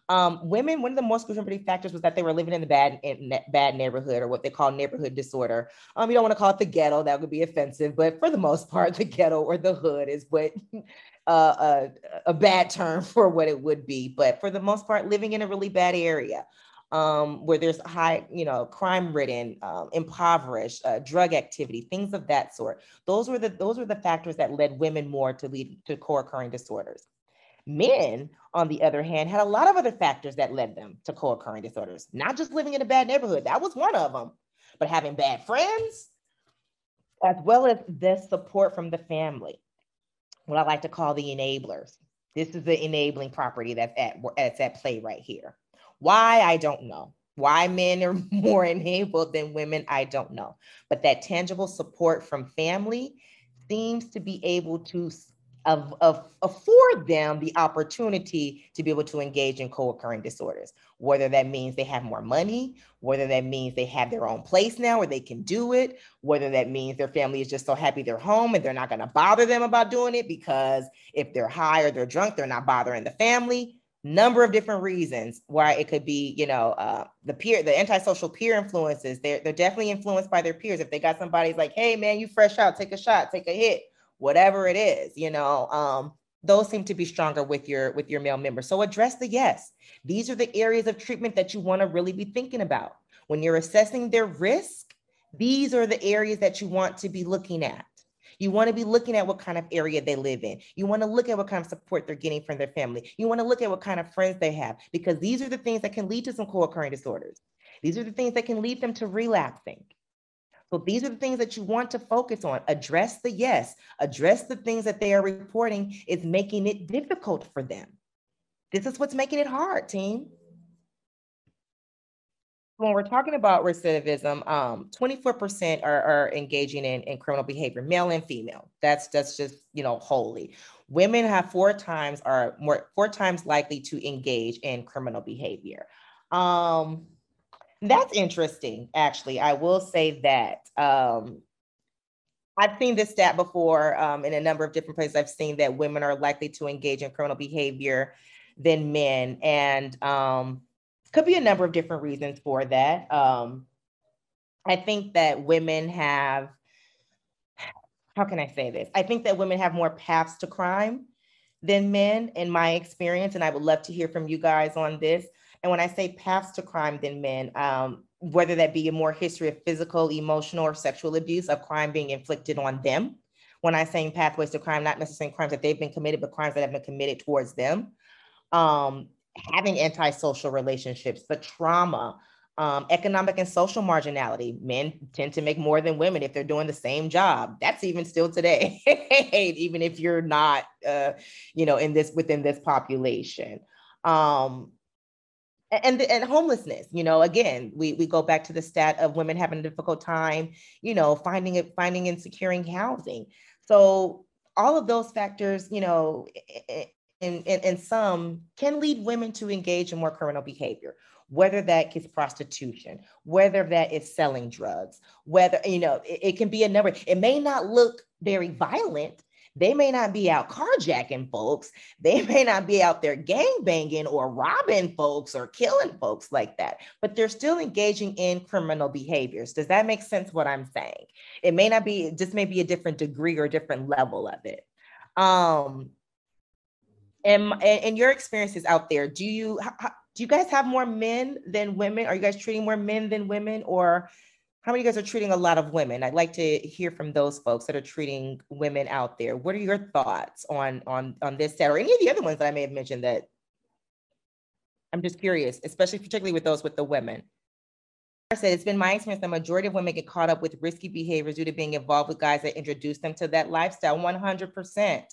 Um, women, one of the most contributing factors was that they were living in the bad in bad neighborhood or what they call neighborhood disorder. Um, you don't want to call it the ghetto; that would be offensive. But for the most part, the ghetto or the hood is what uh, a, a bad term for what it would be. But for the most part, living in a really bad area. Um, where there's high, you know, crime ridden, um, impoverished, uh, drug activity, things of that sort. Those were the those were the factors that led women more to lead to co-occurring disorders. Men, on the other hand, had a lot of other factors that led them to co occurring disorders, not just living in a bad neighborhood, that was one of them, but having bad friends, as well as the support from the family, what I like to call the enablers. This is the enabling property that's at, that's at play right here. Why, I don't know. Why men are more enabled than women, I don't know. But that tangible support from family seems to be able to of, of afford them the opportunity to be able to engage in co-occurring disorders. Whether that means they have more money whether that means they have their own place now where they can do it whether that means their family is just so happy they're home and they're not going to bother them about doing it because if they're high or they're drunk they're not bothering the family. Number of different reasons why it could be you know uh, the peer the antisocial peer influences. They're, they're definitely influenced by their peers. If they got somebody's like hey man you fresh out. Take a shot. Take a hit whatever it is, you know, um, those seem to be stronger with your with your male members. So address the yes. These are the areas of treatment that you want to really be thinking about. When you're assessing their risk, these are the areas that you want to be looking at. You want to be looking at what kind of area they live in. You want to look at what kind of support they're getting from their family. You want to look at what kind of friends they have, because these are the things that can lead to some co occurring disorders. These are the things that can lead them to relapsing. So these are the things that you want to focus on. Address the yes, address the things that they are reporting is making it difficult for them. This is what's making it hard, team when we're talking about recidivism, um, 24% are, are engaging in, in criminal behavior, male and female. That's that's just you know wholly. Women have four times are more four times likely to engage in criminal behavior. Um, that's interesting, actually. I will say that. Um, I've seen this stat before um, in a number of different places. I've seen that women are likely to engage in criminal behavior than men, and um, could be a number of different reasons for that. Um, I think that women have, how can I say this? I think that women have more paths to crime than men, in my experience. And I would love to hear from you guys on this. And when I say paths to crime than men, um, whether that be a more history of physical, emotional, or sexual abuse of crime being inflicted on them. When I say pathways to crime, not necessarily crimes that they've been committed, but crimes that have been committed towards them. Um, having antisocial relationships, the trauma, um, economic and social marginality. Men tend to make more than women if they're doing the same job. That's even still today, even if you're not, uh, you know, in this within this population. Um, and and homelessness you know again we we go back to the stat of women having a difficult time you know finding it finding and securing housing so all of those factors you know and, and, some can lead women to engage in more criminal behavior whether that is prostitution, whether that is selling drugs, whether, you know, it, it, can be a number. It may not look very violent. They may not be out carjacking folks. They may not be out there gang banging or robbing folks or killing folks like that, but they're still engaging in criminal behaviors. Does that make sense what I'm saying? It may not be, just may be a different degree or different level of it. Um, and, and your experiences out there, do you do you guys have more men than women? Are you guys treating more men than women, or how many of you guys are treating a lot of women? I'd like to hear from those folks that are treating women out there. What are your thoughts on on on this set or any of the other ones that I may have mentioned that I'm just curious, especially particularly with those with the women. I said it's been my experience the majority of women get caught up with risky behaviors due to being involved with guys that introduce them to that lifestyle 100%.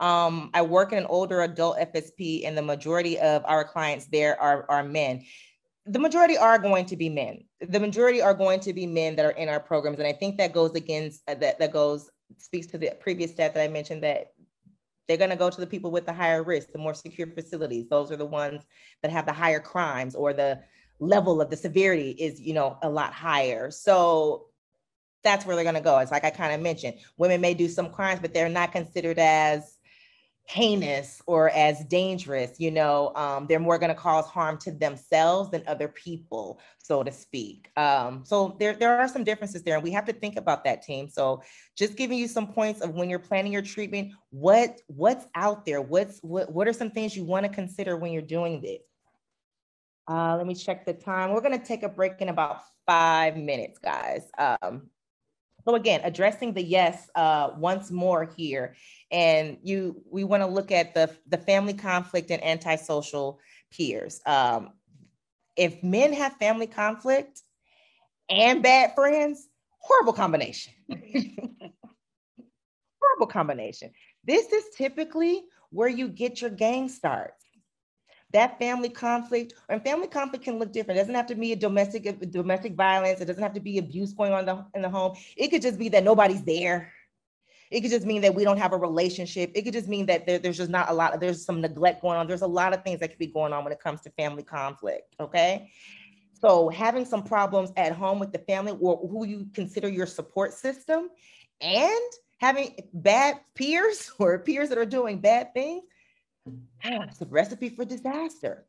Um, I work in an older adult FSP, and the majority of our clients there are, are men. The majority are going to be men. The majority are going to be men that are in our programs, and I think that goes against uh, that. That goes speaks to the previous stat that I mentioned that they're going to go to the people with the higher risk, the more secure facilities. Those are the ones that have the higher crimes or the level of the severity is, you know, a lot higher. So that's where they're going to go. It's like I kind of mentioned, women may do some crimes, but they're not considered as heinous or as dangerous you know um, they're more going to cause harm to themselves than other people so to speak. Um, so there, there are some differences there and we have to think about that team. So just giving you some points of when you're planning your treatment what what's out there? What's what, what are some things you want to consider when you're doing this? Uh, let me check the time. We're going to take a break in about five minutes guys. Um, so again, addressing the yes uh, once more here, and you we want to look at the the family conflict and antisocial peers. Um, if men have family conflict and bad friends, horrible combination. horrible combination. This is typically where you get your gang starts that family conflict and family conflict can look different. It doesn't have to be a domestic uh, domestic violence. It doesn't have to be abuse going on the, in the home. It could just be that nobody's there. It could just mean that we don't have a relationship. It could just mean that there, there's just not a lot. Of, there's some neglect going on. There's a lot of things that could be going on when it comes to family conflict. Okay. So having some problems at home with the family or who you consider your support system and having bad peers or peers that are doing bad things Ah, it's a recipe for disaster.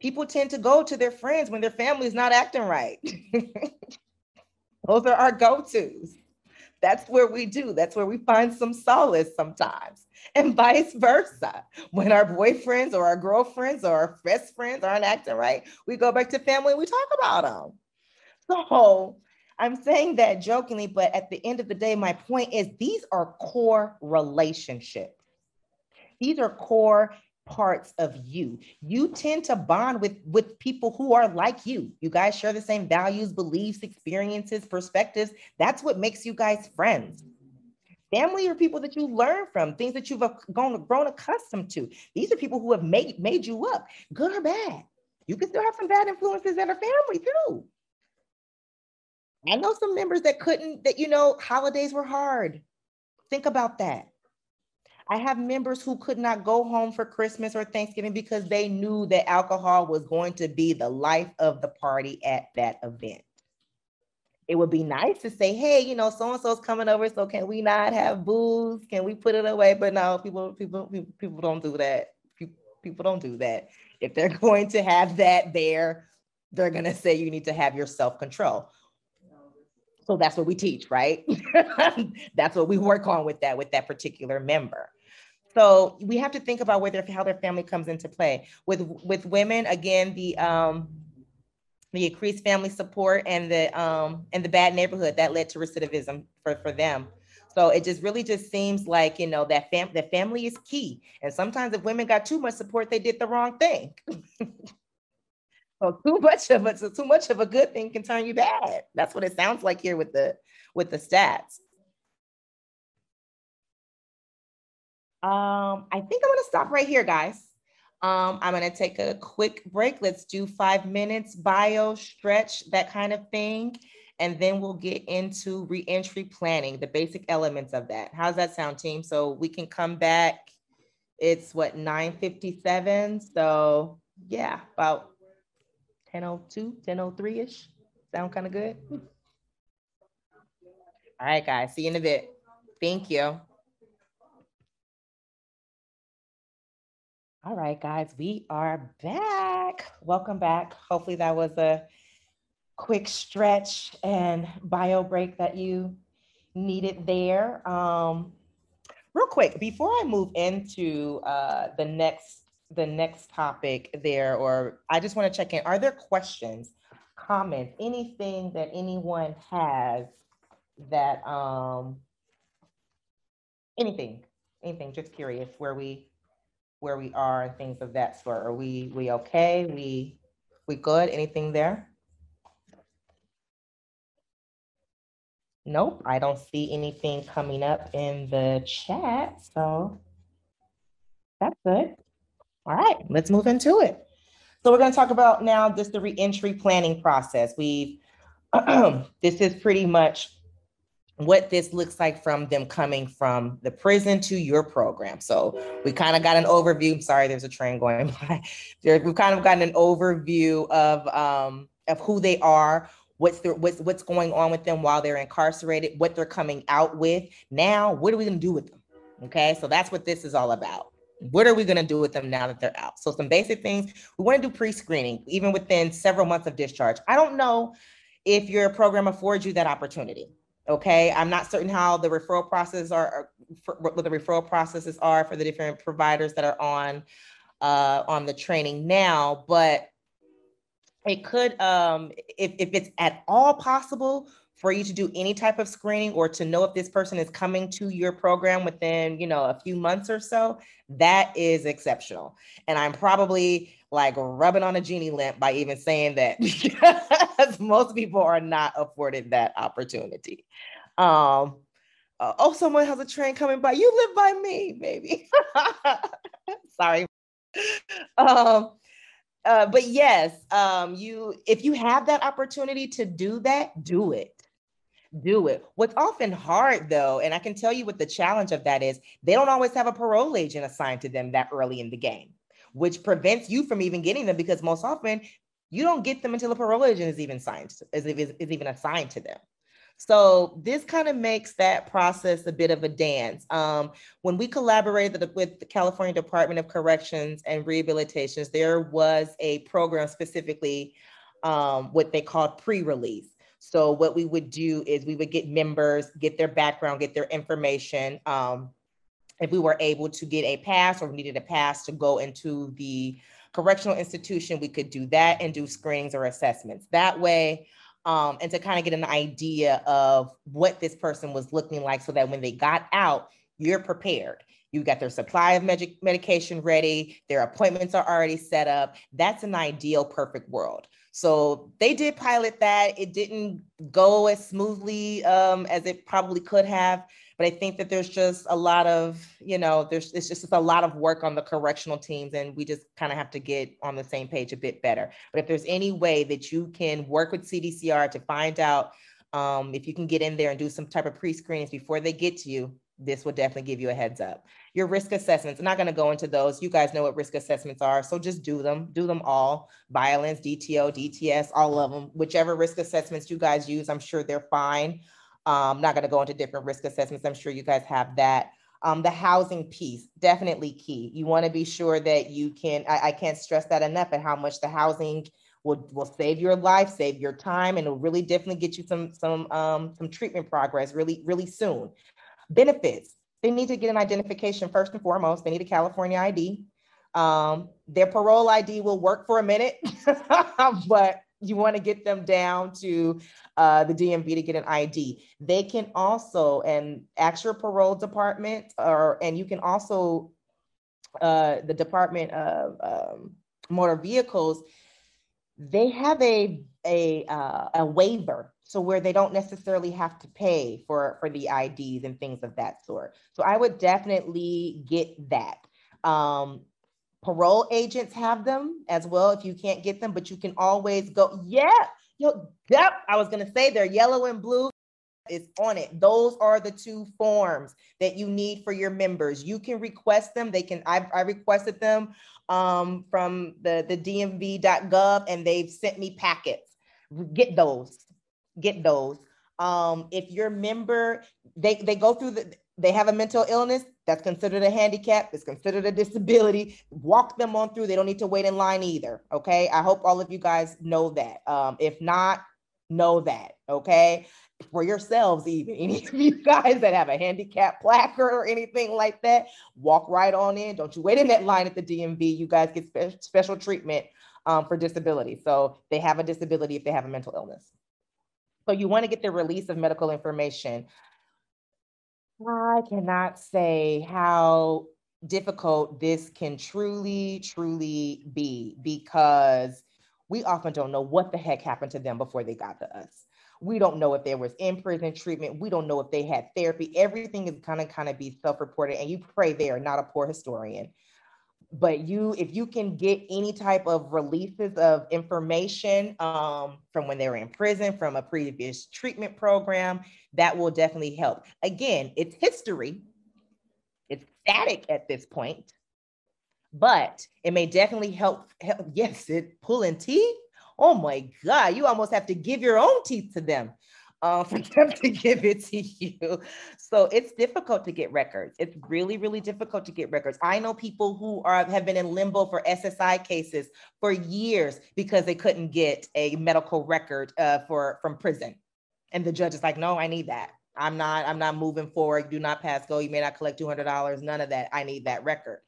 People tend to go to their friends when their family is not acting right. Those are our go tos. That's where we do. That's where we find some solace sometimes, and vice versa. When our boyfriends or our girlfriends or our best friends aren't acting right, we go back to family and we talk about them. So I'm saying that jokingly, but at the end of the day, my point is these are core relationships. These are core parts of you. You tend to bond with with people who are like you. You guys share the same values, beliefs, experiences, perspectives. That's what makes you guys friends. Family are people that you learn from, things that you've grown, grown accustomed to. These are people who have made, made you up, good or bad. You can still have some bad influences that are family too. I know some members that couldn't, that, you know, holidays were hard. Think about that. I have members who could not go home for Christmas or Thanksgiving because they knew that alcohol was going to be the life of the party at that event. It would be nice to say, hey, you know, so and so's coming over, so can we not have booze? Can we put it away? But no, people, people, people, people don't do that. People don't do that. If they're going to have that there, they're going to say you need to have your self control. So that's what we teach, right? that's what we work on with that, with that particular member. So we have to think about whether how their family comes into play. With with women, again, the um the increased family support and the um and the bad neighborhood that led to recidivism for, for them. So it just really just seems like you know that fam that family is key. And sometimes if women got too much support, they did the wrong thing. so too much of it, so too much of a good thing can turn you bad. That's what it sounds like here with the with the stats. Um, I think I'm gonna stop right here, guys. Um, I'm gonna take a quick break. Let's do five minutes, bio, stretch, that kind of thing. And then we'll get into reentry planning, the basic elements of that. How's that sound, team? So we can come back. It's what 9:57. So yeah, about 10:02, 10:03-ish. Sound kind of good. All right, guys. See you in a bit. Thank you. All right, guys, we are back. Welcome back. Hopefully, that was a quick stretch and bio break that you needed there. Um, real quick, before I move into uh, the next the next topic there, or I just want to check in. Are there questions, comments, anything that anyone has that um anything, anything? Just curious where we where we are and things of that sort. Are we we okay? We we good? Anything there? Nope, I don't see anything coming up in the chat, so that's good. All right, let's move into it. So we're going to talk about now just the reentry planning process. We've this is pretty much what this looks like from them coming from the prison to your program. So we kind of got an overview. Sorry, there's a train going by. we've kind of gotten an overview of um, of who they are, what's the what's what's going on with them while they're incarcerated, what they're coming out with. Now, what are we to do with them? Okay, so that's what this is all about. What are we going to do with them now that they're out? So some basic things. We want to do pre-screening, even within several months of discharge. I don't know if your program affords you that opportunity Okay, I'm not certain how the referral process are, what the referral processes are for the different providers that are on uh, on the training now, but it could, um, if, if it's at all possible for you to do any type of screening or to know if this person is coming to your program within, you know, a few months or so, that is exceptional. And I'm probably like rubbing on a genie lamp by even saying that because most people are not afforded that opportunity. Um, uh, oh, someone has a train coming by. You live by me, maybe. Sorry. Um, uh, but yes, um, you if you have that opportunity to do that, do it. Do it. What's often hard though, and I can tell you what the challenge of that is, they don't always have a parole agent assigned to them that early in the game which prevents you from even getting them because most often you don't get them until a parole agent is even signed, is, is, is even assigned to them. So this kind of makes that process a bit of a dance. Um, when we collaborated with the California Department of Corrections and Rehabilitations, there was a program specifically um, what they called pre-release. So what we would do is we would get members, get their background, get their information, um, if we were able to get a pass or needed a pass to go into the correctional institution, we could do that and do screenings or assessments. That way, um, and to kind of get an idea of what this person was looking like so that when they got out, you're prepared. You got their supply of med- medication ready, their appointments are already set up. That's an ideal, perfect world. So they did pilot that. It didn't go as smoothly um, as it probably could have. But I think that there's just a lot of, you know, there's it's just a lot of work on the correctional teams, and we just kind of have to get on the same page a bit better. But if there's any way that you can work with CDCR to find out um, if you can get in there and do some type of pre-screenings before they get to you, this will definitely give you a heads up. Your risk assessments, I'm not going to go into those. You guys know what risk assessments are. So just do them, do them all violence, DTO, DTS, all of them, whichever risk assessments you guys use, I'm sure they're fine. I'm um, not going to go into different risk assessments. I'm sure you guys have that. Um, the housing piece, definitely key. You want to be sure that you can, I, I can't stress that enough at how much the housing will, will save your life, save your time, and it'll really definitely get you some, some, um, some treatment progress really, really soon. Benefits, they need to get an identification first and foremost. They need a California ID. Um, their parole ID will work for a minute, but you want to get them down to uh, the DMV to get an ID. They can also, and ask your parole department, or and you can also, uh, the Department of um, Motor Vehicles, they have a a uh, a waiver, so where they don't necessarily have to pay for for the IDs and things of that sort. So I would definitely get that. Um, Parole agents have them as well if you can't get them, but you can always go, yeah, yo, yep. I was gonna say they're yellow and blue. is on it. Those are the two forms that you need for your members. You can request them. They can. I, I requested them um, from the the DMV.gov, and they've sent me packets. Get those. Get those. Um, if your member, they they go through the they have a mental illness, that's considered a handicap, it's considered a disability. Walk them on through. They don't need to wait in line either. Okay. I hope all of you guys know that. Um, if not, know that. Okay. For yourselves, even any of you guys that have a handicap placard or anything like that, walk right on in. Don't you wait in that line at the DMV. You guys get spe- special treatment um, for disability. So they have a disability if they have a mental illness. So you want to get the release of medical information. I cannot say how difficult this can truly, truly be because we often don't know what the heck happened to them before they got to us. We don't know if there was in prison treatment. We don't know if they had therapy. Everything is kind of kind of be self-reported, and you pray they are not a poor historian but you if you can get any type of releases of information um, from when they were in prison from a previous treatment program that will definitely help. Again it's history. It's static at this point but it may definitely help, help yes it pulling teeth. Oh my god you almost have to give your own teeth to them uh, for them to give it to you. So it's difficult to get records. It's really, really difficult to get records. I know people who are have been in limbo for SSI cases for years because they couldn't get a medical record uh, for from prison, and the judge is like, "No, I need that. I'm not. I'm not moving forward. Do not pass go. You may not collect two hundred dollars. None of that. I need that record."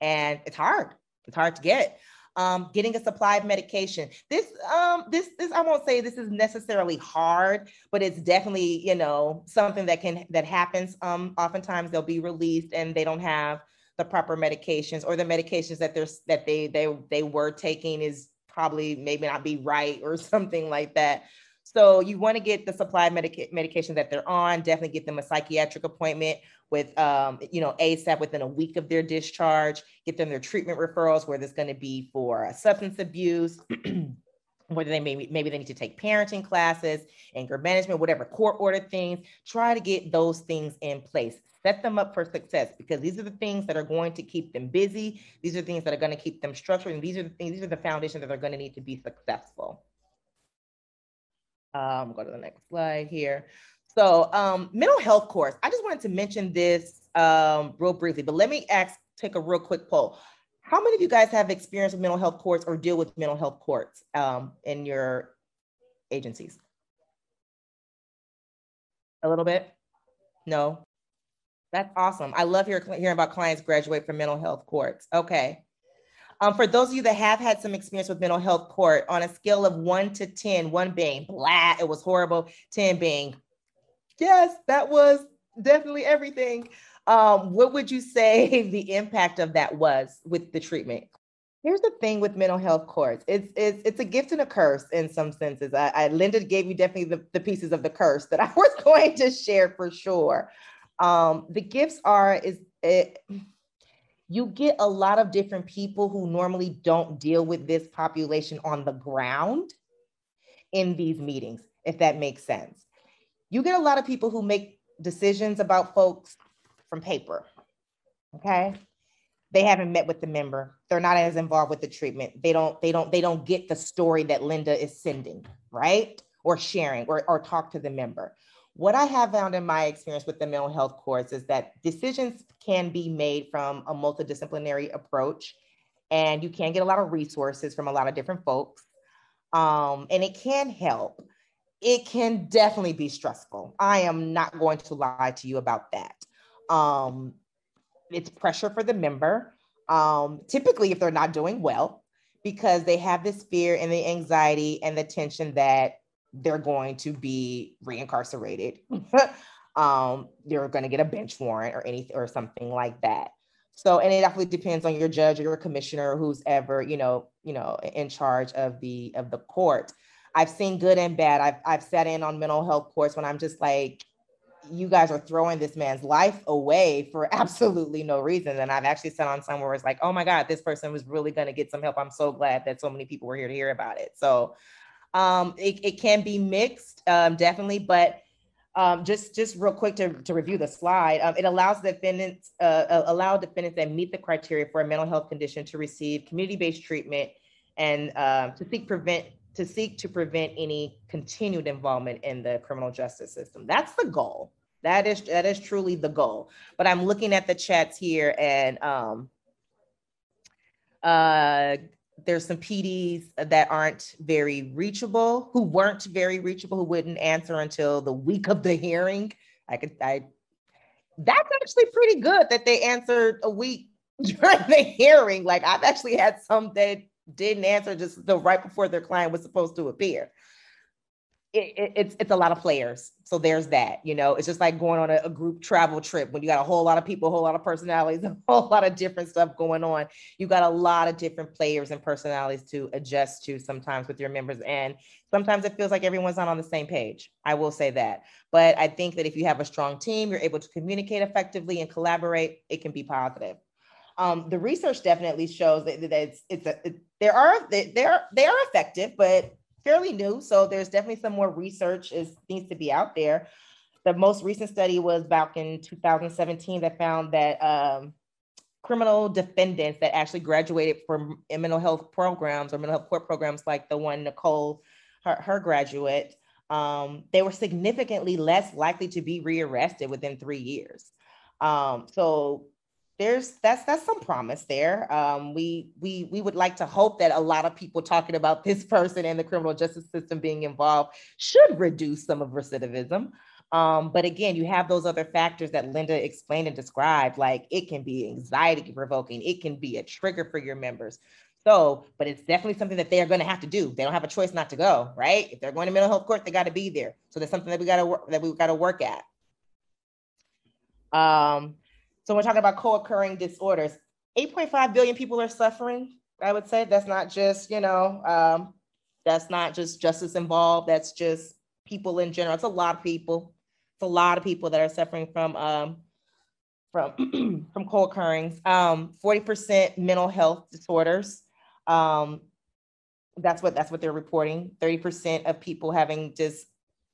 And it's hard. It's hard to get um, getting a supply of medication. This, um, this, this, I won't say this is necessarily hard, but it's definitely, you know, something that can that happens. Um, oftentimes they'll be released and they don't have the proper medications, or the medications that they're that they they they were taking is probably maybe not be right or something like that. So you want to get the supply of medica- medication that they're on. Definitely get them a psychiatric appointment with, um, you know, ASAP within a week of their discharge. Get them their treatment referrals, where there's going to be for substance abuse. whether they maybe maybe they need to take parenting classes, anger management, whatever court order things. Try to get those things in place. Set them up for success because these are the things that are going to keep them busy. These are things that are going to keep them structured, and these are the things. These are the foundations that they're going to need to be successful. Um, go to the next slide here. So um, mental health courts, I just wanted to mention this um, real briefly, but let me ask, take a real quick poll. How many of you guys have experience with mental health courts or deal with mental health courts um, in your agencies? A little bit? No? That's awesome. I love hearing, hearing about clients graduate from mental health courts. Okay. Um, for those of you that have had some experience with mental health court, on a scale of one to 10, one being blah, it was horrible, 10 being, yes, that was definitely everything. Um, what would you say the impact of that was with the treatment? Here's the thing with mental health courts. It's it's it's a gift and a curse in some senses. I, I Linda gave you definitely the, the pieces of the curse that I was going to share for sure. Um, the gifts are is it you get a lot of different people who normally don't deal with this population on the ground in these meetings, if that makes sense. You get a lot of people who make decisions about folks from paper. Okay. They haven't met with the member. They're not as involved with the treatment. They don't, they don't, they don't get the story that Linda is sending, right? Or sharing or, or talk to the member. What I have found in my experience with the mental health courts is that decisions can be made from a multidisciplinary approach, and you can get a lot of resources from a lot of different folks. Um, and it can help. It can definitely be stressful. I am not going to lie to you about that. Um, it's pressure for the member, um, typically, if they're not doing well, because they have this fear and the anxiety and the tension that they're going to be reincarcerated. um, they're going to get a bench warrant or anything or something like that. So, and it definitely depends on your judge or your commissioner, who's ever, you know, you know, in charge of the of the court. I've seen good and bad. I've I've sat in on mental health courts when I'm just like, you guys are throwing this man's life away for absolutely no reason. And I've actually sat on some where it's like, oh my God, this person was really going to get some help. I'm so glad that so many people were here to hear about it. So um, it, it can be mixed, um, definitely, but um, just just real quick to, to review the slide, um, it allows defendants uh, uh, allow defendants that meet the criteria for a mental health condition to receive community-based treatment and uh, to seek prevent to seek to prevent any continued involvement in the criminal justice system. That's the goal. That is that is truly the goal. But I'm looking at the chats here, and um, uh, there's some PDs that aren't very reachable, who weren't very reachable, who wouldn't answer until the week of the hearing. I could, I, that's actually pretty good that they answered a week during the hearing. Like I've actually had some that didn't answer just the right before their client was supposed to appear it, it, it's it's a lot of players. So there's that. You know, it's just like going on a, a, group travel trip when you got a whole lot of people, a whole lot of personalities, a whole lot of different stuff going on. You got a lot of different players and personalities to adjust to sometimes with your members, and sometimes it feels like everyone's not on the same page. I will say that, but I think that if you have a strong team, you're able to communicate effectively and collaborate. It can be positive. Um, the research definitely shows that, that it's it's a, it, there are they, they're they are effective, but fairly new, so there's definitely some more research is needs to be out there. The most recent study was back in 2017 that found that um, criminal defendants that actually graduated from mental health programs or mental health court programs like the one Nicole, her, her graduate, um, they were significantly less likely to be rearrested within three years. Um, so there's that's that's some promise there. Um, we we we would like to hope that a lot of people talking about this person and the criminal justice system being involved should reduce some of recidivism. Um, but again, you have those other factors that Linda explained and described, like it can be anxiety provoking, it can be a trigger for your members. So, but it's definitely something that they are going to have to do. They don't have a choice not to go, right? If they're going to mental health court, they got to be there. So that's something that we got to work that we got to work at. Um, so we're talking about co-occurring disorders. 8.5 billion people are suffering. I would say that's not just, you know, um, that's not just justice involved. That's just people in general. It's a lot of people. It's a lot of people that are suffering from um, from from co-occurrings. Um, 40% mental health disorders. Um, that's what that's what they're reporting. 30% of people having just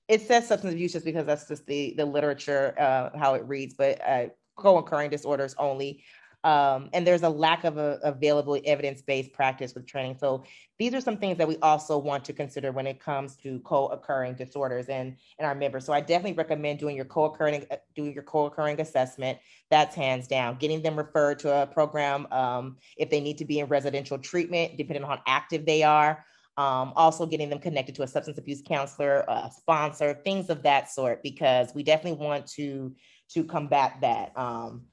it says substance abuse just because that's just the the literature uh, how it reads, but uh, co-occurring disorders only. Um, and there's a lack of a, available evidence-based practice with training. So these are some things that we also want to consider when it comes to co-occurring disorders and, and our members. So I definitely recommend doing your co-occurring uh, doing your co-occurring assessment. That's hands down. Getting them referred to a program um, if they need to be in residential treatment, depending on how active they are. Um, also getting them connected to a substance abuse counselor, a sponsor, things of that sort, because we definitely want to to combat that. Um,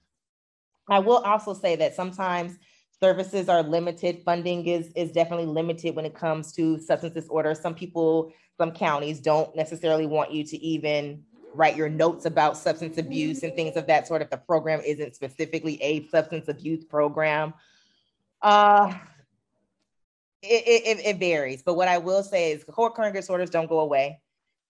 I will also say that sometimes services are limited. Funding is is definitely limited when it comes to substance disorder. Some people, some counties don't necessarily want you to even write your notes about substance abuse and things of that sort if the program isn't specifically a substance abuse program. Uh, it, it, it varies, but what I will say is co-occurring disorders don't go away.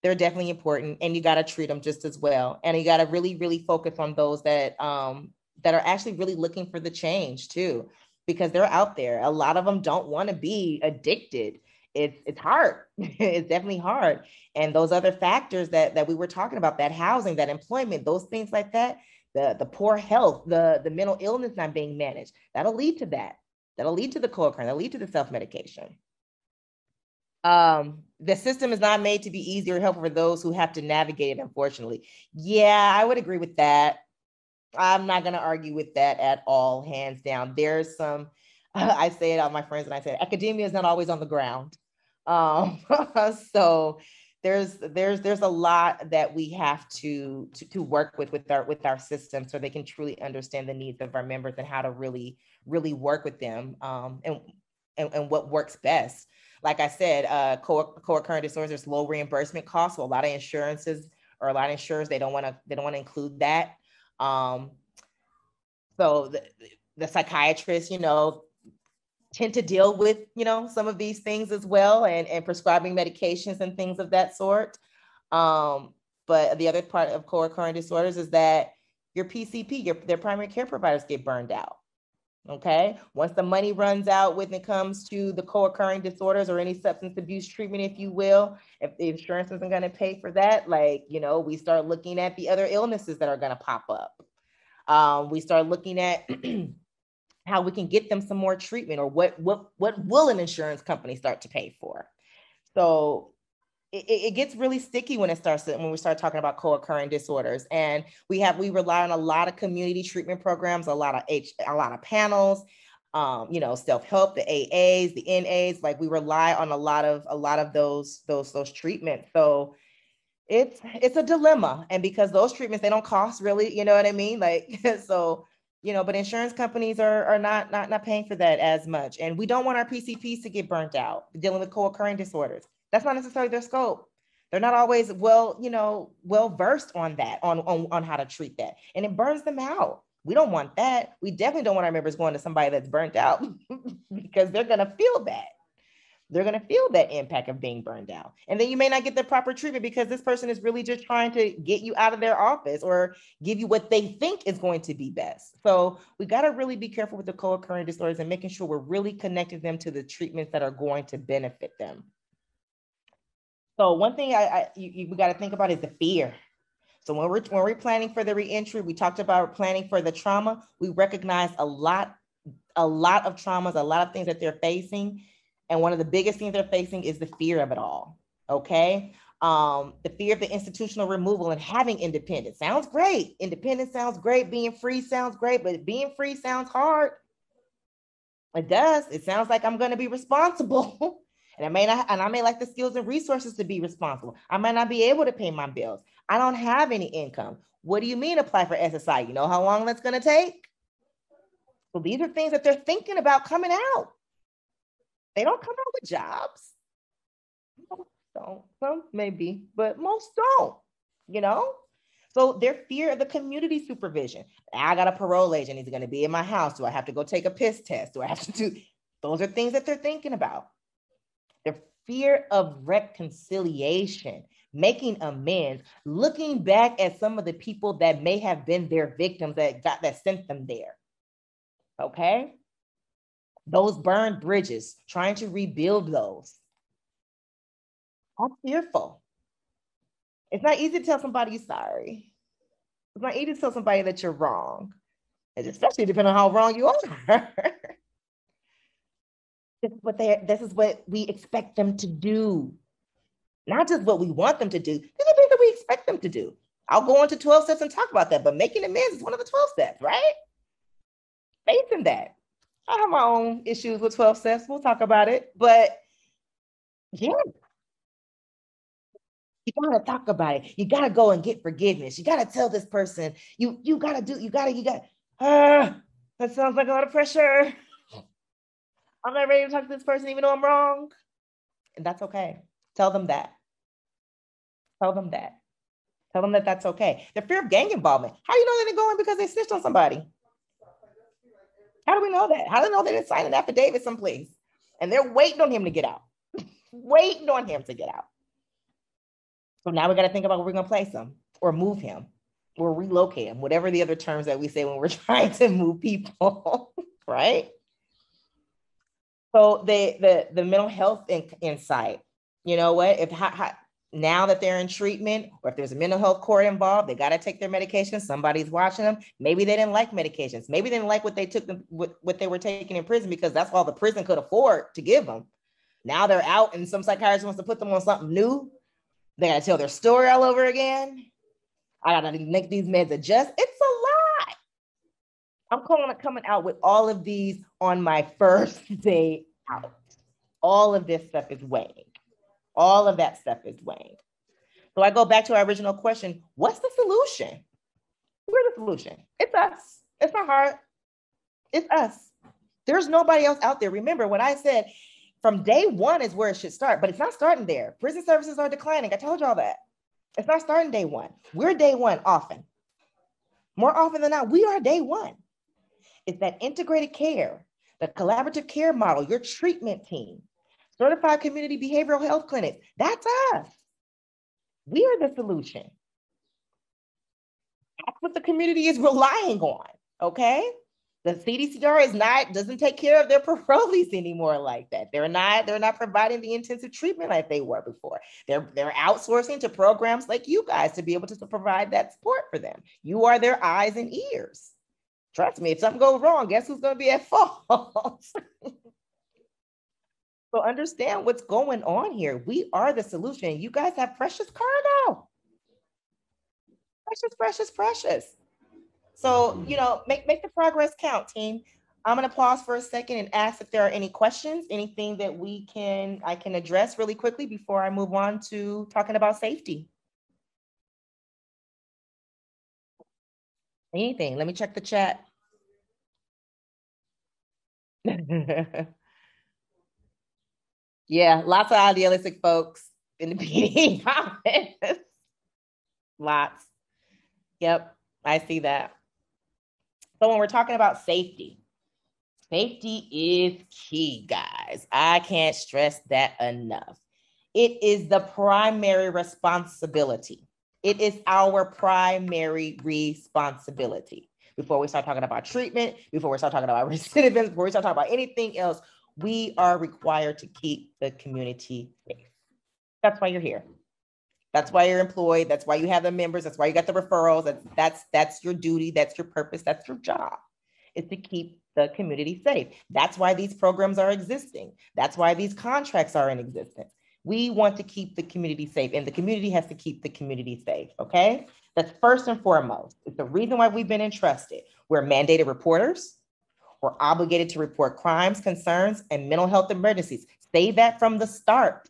They're definitely important, and you got to treat them just as well. And you got to really, really focus on those that um, that are actually really looking for the change too, because they're out there. A lot of them don't want to be addicted. It's it's hard. it's definitely hard. And those other factors that that we were talking about, that housing, that employment, those things like that, the the poor health, the the mental illness not being managed, that'll lead to that. That'll lead to the co-occurrence. That'll lead to the self-medication. Um, the system is not made to be easier or helpful for those who have to navigate it, unfortunately. Yeah, I would agree with that. I'm not going to argue with that at all, hands down. There's some, I say it out my friends and I say academia is not always on the ground. Um, so there's there's there's a lot that we have to, to to work with with our with our system so they can truly understand the needs of our members and how to really really work with them um, and, and and what works best like i said uh co- co-occurring disorders there's low reimbursement costs so a lot of insurances or a lot of insurers they don't want to they don't want to include that um, so the, the psychiatrists, you know, tend to deal with, you know, some of these things as well and, and prescribing medications and things of that sort. Um, but the other part of co-occurring disorders is that your PCP, your their primary care providers get burned out. Okay. Once the money runs out when it comes to the co-occurring disorders or any substance abuse treatment, if you will, if the insurance isn't going to pay for that, like, you know, we start looking at the other illnesses that are going to pop up. Um, we start looking at how we can get them some more treatment or what, what, what will an insurance company start to pay for? So it, it, gets really sticky when it starts when we start talking about co-occurring disorders. And we have we rely on a lot of community treatment programs a lot of h a lot of panels um, you know self-help the aas the nas like we rely on a lot of a lot of those those those treatments. So it's it's a dilemma. And because those treatments they don't cost really you know what i mean? Like so you know but insurance companies are are not not not paying for that as much. And we don't want our pcps to get burnt out dealing with co-occurring disorders that's not necessarily their scope. They're not always well, you know, well versed on that, on, on, on how to treat that. And it burns them out. We don't want that. We definitely don't want our members going to somebody that's burnt out because they're to feel that. They're to feel that impact of being burned out. And then you may not get the proper treatment because this person is really just trying to get you out of their office or give you what they think is going to be best. So we got to really be careful with the co occurring disorders and making sure we're really connecting them to the treatments that are going to benefit them. So one thing I, I you, you, we got to think about is the fear. So when we're when we're planning for the reentry, we talked about planning for the trauma. We recognize a lot, a lot of traumas, a lot of things that they're facing, and one of the biggest things they're facing is the fear of it all. Okay, um, the fear of the institutional removal and having independence sounds great. Independence sounds great. Being free sounds great, but being free sounds hard. It does. It sounds like I'm going to be responsible And I may not, and I may lack the skills and resources to be responsible. I might not be able to pay my bills. I don't have any income. What do you mean apply for SSI? You know how long that's going to take? So these are things that they're thinking about coming out. They don't come out with jobs. Don't. Some maybe, but most don't, you know? So their fear of the community supervision. I got a parole agent. He's going to be in my house. Do I have to go take a piss test? Do I have to do? Those are things that they're thinking about fear of reconciliation, making amends, looking back at some of the people that may have been their victims that got that sent them there. Okay? Those burned bridges, trying to rebuild those. I'm fearful. It's not easy to tell somebody you're sorry. It's not easy to tell somebody that you're wrong, especially depending on how wrong you are. This is what they this is what we expect them to do. Not just what we want them to do. These are things that we expect them to do. I'll go into 12 steps and talk about that, but making amends is one of the 12 steps, right? Faith in that. I have my own issues with 12 steps. We'll talk about it. But yeah, you gotta talk about it. You gotta go and get forgiveness. You gotta tell this person. You you gotta do. You gotta you gotta. Ah, that sounds like a lot of pressure. I'm not ready to talk to this person, even though I'm wrong. And that's okay. Tell them that. Tell them that. Tell them that that's okay. The fear of gang involvement. How do you know they're going because they snitched on somebody? How do we know that? How do we know they didn't sign an affidavit someplace? And they're waiting on him to get out, waiting on him to get out. So now we got to think about where we're going to place him or move him or relocate him, whatever the other terms that we say when we're trying to move people, right? So the the the mental health in, insight, you know what? If how, how, now that they're in treatment, or if there's a mental health court involved, they got to take their medication. Somebody's watching them. Maybe they didn't like medications. Maybe they didn't like what they took them what, what they were taking in prison because that's all the prison could afford to give them. Now they're out, and some psychiatrist wants to put them on something new. They got to tell their story all over again. I got to make these meds adjust. It's. I'm calling it coming out with all of these on my first day out. All of this stuff is weighing. All of that stuff is weighing. So I go back to our original question what's the solution? We're the solution. It's us. It's not heart. It's us. There's nobody else out there. Remember when I said from day one is where it should start, but it's not starting there. Prison services are declining. I told y'all that. It's not starting day one. We're day one often. More often than not, we are day one. It's that integrated care, the collaborative care model, your treatment team, certified community behavioral health clinics. That's us. We are the solution. That's what the community is relying on. Okay. The CDCR is not doesn't take care of their parolees anymore like that. They're not they're not providing the intensive treatment like they were before. They're they're outsourcing to programs like you guys to be able to provide that support for them. You are their eyes and ears. Trust me, if something goes wrong, guess who's going to be at fault? so understand what's going on here. We are the solution. You guys have precious cargo. Precious, precious, precious. So, mm-hmm. you know, make, make the progress count, team. I'm going to pause for a second and ask if there are any questions, anything that we can, I can address really quickly before I move on to talking about safety. Anything, let me check the chat. yeah, lots of idealistic folks in the PD comments. lots. Yep, I see that. So when we're talking about safety, safety is key, guys. I can't stress that enough. It is the primary responsibility. It is our primary responsibility. Before we start talking about treatment, before we start talking about recidivism, before we start talking about anything else, we are required to keep the community safe. That's why you're here. That's why you're employed. That's why you have the members. That's why you got the referrals. That's that's that's your duty. That's your purpose. That's your job. Is to keep the community safe. That's why these programs are existing. That's why these contracts are in existence. We want to keep the community safe, and the community has to keep the community safe. Okay, that's first and foremost. It's the reason why we've been entrusted. We're mandated reporters. We're obligated to report crimes, concerns, and mental health emergencies. Say that from the start.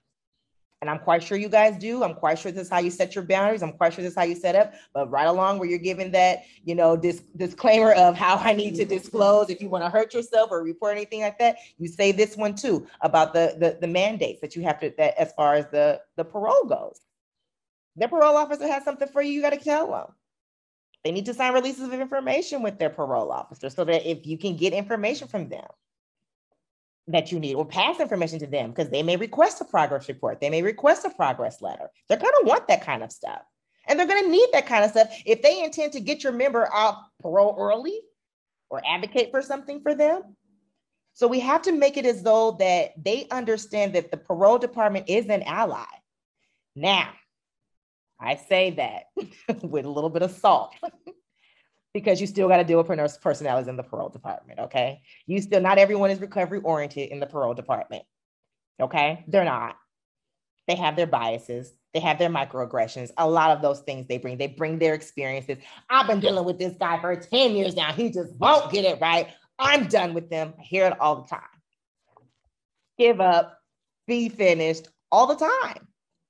And I'm quite sure you guys do. I'm quite sure this is how you set your boundaries. I'm quite sure this is how you set up. But right along where you're giving that, you know, this disclaimer of how I need to disclose if you want to hurt yourself or report anything like that, you say this one too about the the, the mandates that you have to that as far as the the parole goes. Their parole officer has something for you, you got to tell them. They need to sign releases of information with their parole officer so that if you can get information from them, that you need or pass information to them because they may request a progress report. They may request a progress letter. They're going to want that kind of stuff. And they're going to need that kind of stuff if they intend to get your member off parole early or advocate for something for them. So we have to make it as though that they understand that the parole department is an ally. Now, I say that with a little bit of salt because you still got to deal with personalities in the parole department. Okay. You still, not everyone is recovery oriented in the parole department. Okay. They're not. They have their biases. They have their microaggressions. A lot of those things they bring, they bring their experiences. I've been dealing with this guy for 10 years now. He just won't get it right. I'm done with them. I hear it all the time. Give up, be finished all the time,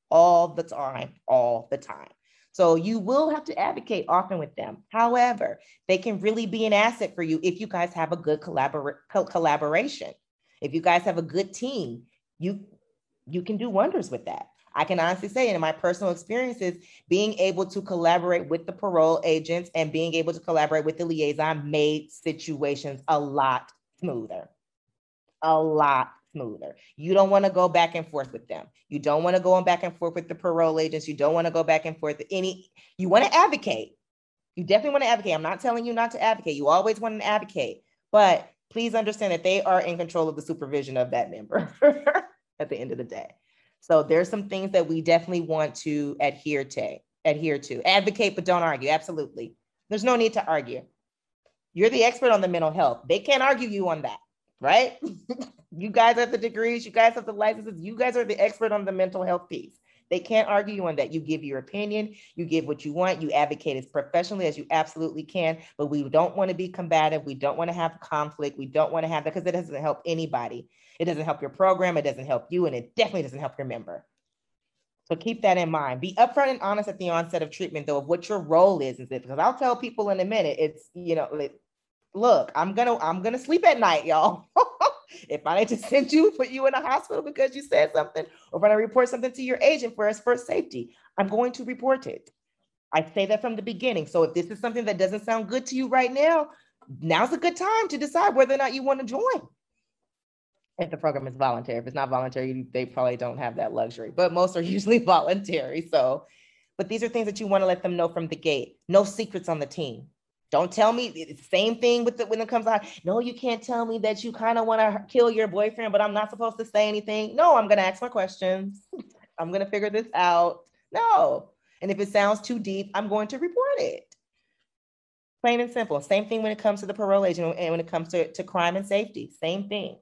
all the time, all the time. So you will have to advocate often with them. However, they can really be an asset for you if you guys have a good collabor- co- collaboration. If you guys have a good team, you you can do wonders with that. I can honestly say, in my personal experiences, being able to collaborate with the parole agents and being able to collaborate with the liaison made situations a lot smoother. A lot smoother. You don't want to go back and forth with them. You don't want to go on back and forth with the parole agents. You don't want to go back and forth with any, you want to advocate. You definitely want to advocate. I'm not telling you not to advocate. You always want to advocate, but please understand that they are in control of the supervision of that member at the end of the day. So there's some things that we definitely want to adhere to, adhere to. Advocate, but don't argue. Absolutely. There's no need to argue. You're the expert on the mental health. They can't argue you on that, right? you guys have the degrees, you guys have the licenses, you guys are the expert on the mental health piece. They can't argue on that. You give your opinion, you give what you want, you advocate as professionally as you absolutely can, but we don't want to be combative. We don't want to have conflict. We don't want to have that because it doesn't help anybody. It doesn't help your program, it doesn't help you, and it definitely doesn't help your member. So keep that in mind. Be upfront and honest at the onset of treatment, though, of what your role is. Is it because I'll tell people in a minute. It's you know, look, I'm gonna I'm gonna sleep at night, y'all. if I need to send you, put you in a hospital because you said something, or if I report something to your agent for us first safety, I'm going to report it. I say that from the beginning. So if this is something that doesn't sound good to you right now, now's a good time to decide whether or not you want to join if the program is voluntary. If it's not voluntary, they probably don't have that luxury, but most are usually voluntary. So, but these are things that you want to let them know from the gate. No secrets on the team. Don't tell me the same thing with the, when it comes out. No, you can't tell me that you kind of want to kill your boyfriend, but I'm not supposed to say anything. No, I'm going to ask my questions. I'm going to figure this out. No. And if it sounds too deep, I'm going to report it. Plain and simple. Same thing when it comes to the parole agent and when it comes to, to crime and safety. Same thing.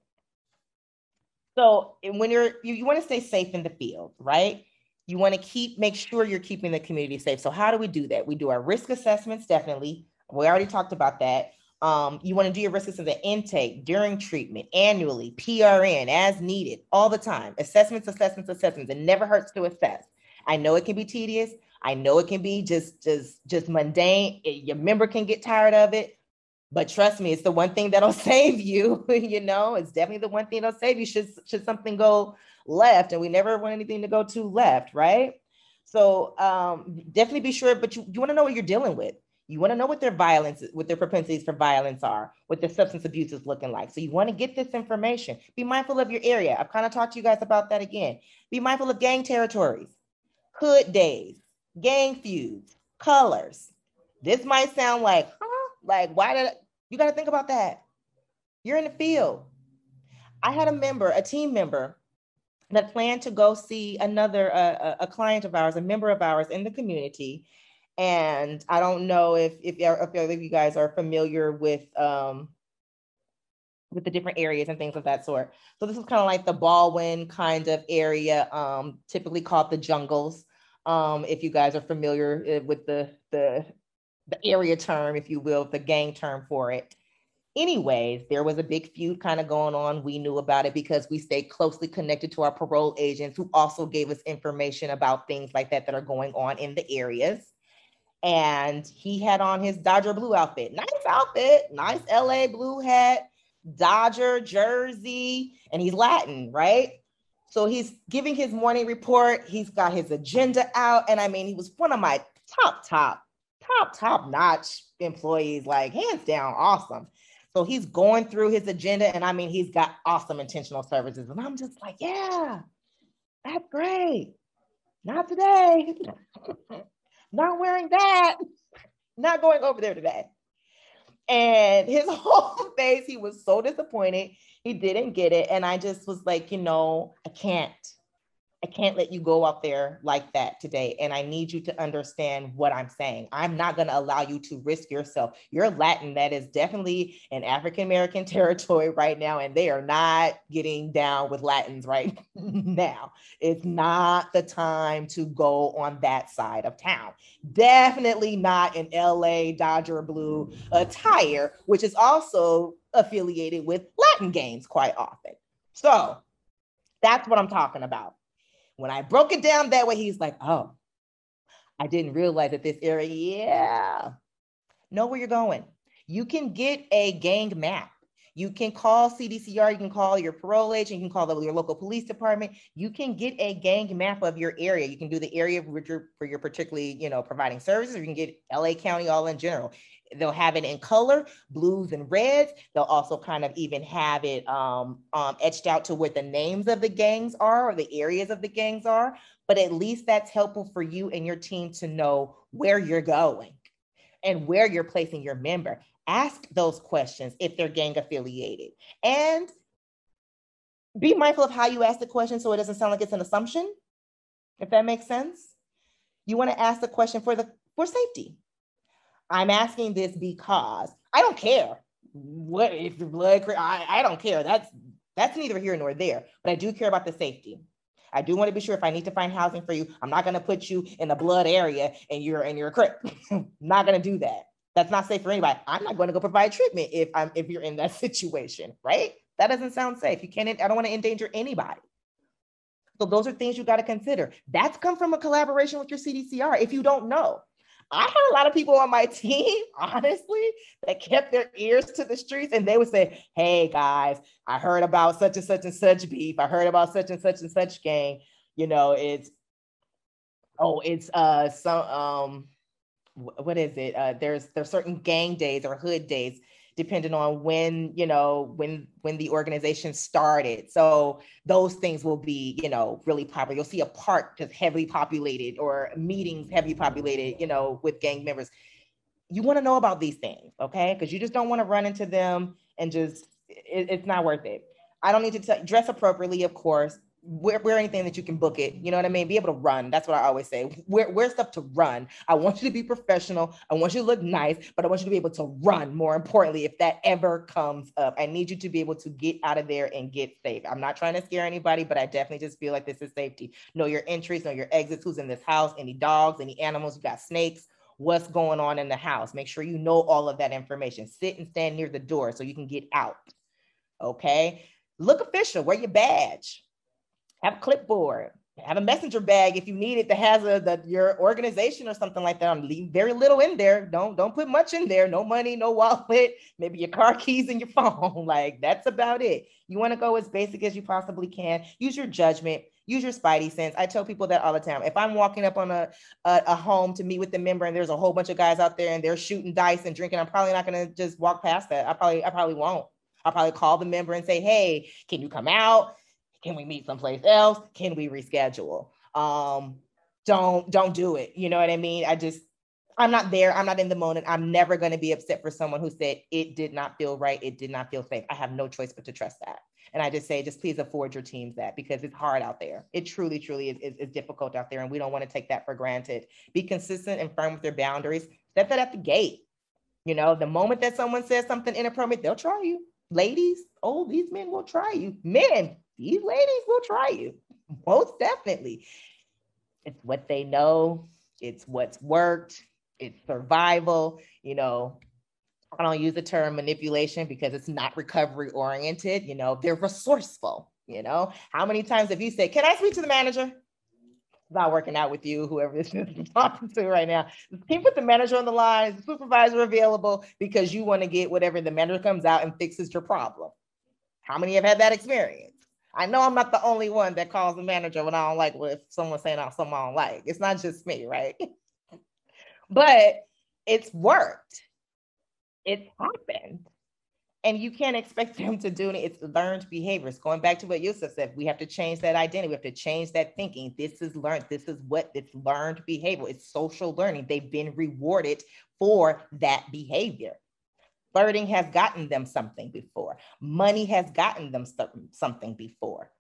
So when you're you, you want to stay safe in the field, right? You want to keep make sure you're keeping the community safe. So how do we do that? We do our risk assessments, definitely. We already talked about that. Um, you want to do your risk assessment intake during treatment, annually, PRN, as needed, all the time. Assessments, assessments, assessments. It never hurts to assess. I know it can be tedious. I know it can be just just just mundane. Your member can get tired of it. But trust me, it's the one thing that'll save you. you know, it's definitely the one thing that'll save you should should something go left, and we never want anything to go too left, right? So um, definitely be sure, but you, you want to know what you're dealing with. You want to know what their violence, what their propensities for violence are, what their substance abuse is looking like. So you want to get this information. Be mindful of your area. I've kind of talked to you guys about that again. Be mindful of gang territories, hood days, gang feuds, colors. This might sound like, huh? Like, why did you got to think about that? You're in the field. I had a member, a team member, that planned to go see another uh, a client of ours, a member of ours in the community. And I don't know if if, if you guys are familiar with um, with the different areas and things of that sort. So this is kind of like the Baldwin kind of area, um, typically called the jungles. Um, if you guys are familiar uh, with the the the area term, if you will, the gang term for it. Anyways, there was a big feud kind of going on. We knew about it because we stayed closely connected to our parole agents who also gave us information about things like that that are going on in the areas. And he had on his Dodger blue outfit. Nice outfit, nice LA blue hat, Dodger jersey, and he's Latin, right? So he's giving his morning report. He's got his agenda out. And I mean, he was one of my top, top top, top notch employees, like hands down, awesome. So he's going through his agenda, and I mean, he's got awesome intentional services. And I'm just like, yeah, that's great. Not today. Not wearing that. Not going over there today. And his whole face, he was so disappointed. He didn't get it. And I just was like, you know, I can't. I can't let you go out there like that today. And I need you to understand what I'm saying. I'm not going to allow you to risk yourself. You're Latin. That is definitely an African American territory right now. And they are not getting down with Latins right now. It's not the time to go on that side of town. Definitely not in LA Dodger Blue attire, which is also affiliated with Latin games quite often. So that's what I'm talking about. When I broke it down that way, he's like, oh, I didn't realize that this area, yeah. Know where you're going. You can get a gang map. You can call CDCR, you can call your parole agent, you can call your local police department. You can get a gang map of your area. You can do the area where you're, where you're particularly, you know, providing services. You can get LA County all in general. They'll have it in color, blues and reds. They'll also kind of even have it um, um, etched out to what the names of the gangs are or the areas of the gangs are. But at least that's helpful for you and your team to know where you're going and where you're placing your member ask those questions if they're gang affiliated and be mindful of how you ask the question so it doesn't sound like it's an assumption if that makes sense you want to ask the question for the for safety i'm asking this because i don't care what if you're blood I, I don't care that's that's neither here nor there but i do care about the safety I do want to be sure if I need to find housing for you, I'm not going to put you in the blood area and you're in your crib. not going to do that. That's not safe for anybody. I'm not going to go provide treatment if I'm if you're in that situation, right? That doesn't sound safe. You can't. I don't want to endanger anybody. So those are things you got to consider. That's come from a collaboration with your CDCR. If you don't know, I had a lot of people on my team, honestly, that kept their ears to the streets and they would say, Hey guys, I heard about such and such and such beef. I heard about such and such and such gang. You know, it's oh, it's uh some um what is it? Uh, there's there's certain gang days or hood days depending on when you know when when the organization started. So those things will be you know really popular. You'll see a park just heavily populated or meetings heavily populated you know with gang members. You want to know about these things okay? Because you just don't want to run into them and just it, it's not worth it. I don't need to t- dress appropriately of course wear, wear anything that you can book it. You know what I mean? Be able to run. That's what I always say. Wear, wear stuff to run. I want you to be professional. I want you to look nice, but I want you to be able to run more importantly, if that ever comes up. I need you to be able to get out of there and get safe. I'm not trying to scare anybody, but I definitely just feel like this is safety. Know your entries, know your exits, who's in this house, any dogs, any animals, you got snakes what's going on in the house. Make sure you know all of that information. Sit and stand near the door so you can get out. Okay. Look official, wear your badge have a clipboard, have a messenger bag if you need it that has a your organization or something like that. I'm leaving very little in there. Don't don't put much in there. No money, no wallet, maybe your car keys and your phone. like that's about it. You want to go as basic as you possibly can. Use your judgment. Use your spidey sense. I tell people that all the time. If I'm walking up on a, a, a home to meet with the member and there's a whole bunch of guys out there and they're shooting dice and drinking, I'm probably not gonna just walk past that. I probably I probably won't. I'll probably call the member and say, hey, can you come out? Can we meet someplace else? Can we reschedule? Um, don't don't do it. You know what I mean? I just I'm not there. I'm not in the moment. I'm never going to be upset for someone who said it did not feel right. It did not feel safe. I have no choice but to trust that. And I just say, just please afford your teams that because it's hard out there. It truly, truly is, is, is difficult out there. And we don't want to take that for granted. Be consistent and firm with your boundaries. Set that at the gate. You know, the moment that someone says something inappropriate, they'll try you. Ladies, oh, these men will try you. Men, these ladies will try you. Most definitely. It's what they know, it's what's worked, it's survival. You know, I don't use the term manipulation because it's not recovery oriented. You know, they're resourceful. You know, how many times have you said, Can I speak to the manager? not working out with you, whoever this is talking to right now. Can you put the manager on the line, the supervisor available because you want to get whatever the manager comes out and fixes your problem? How many have had that experience? I know I'm not the only one that calls the manager when I don't like what someone's saying out something I don't like. It's not just me, right? but it's worked. It's happened. And you can't expect them to do it. It's learned behaviors. Going back to what Yusuf said, we have to change that identity. We have to change that thinking. This is learned. This is what it's learned behavior. It's social learning. They've been rewarded for that behavior. Flirting has gotten them something before. Money has gotten them something before.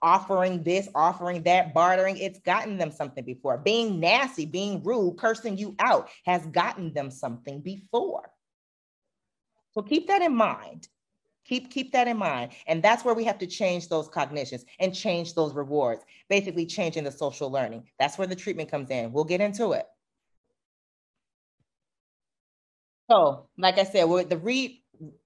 Offering this, offering that, bartering, it's gotten them something before. Being nasty, being rude, cursing you out has gotten them something before. So keep that in mind. Keep, keep that in mind. And that's where we have to change those cognitions and change those rewards, basically changing the social learning. That's where the treatment comes in. We'll get into it. So, like I said, with the re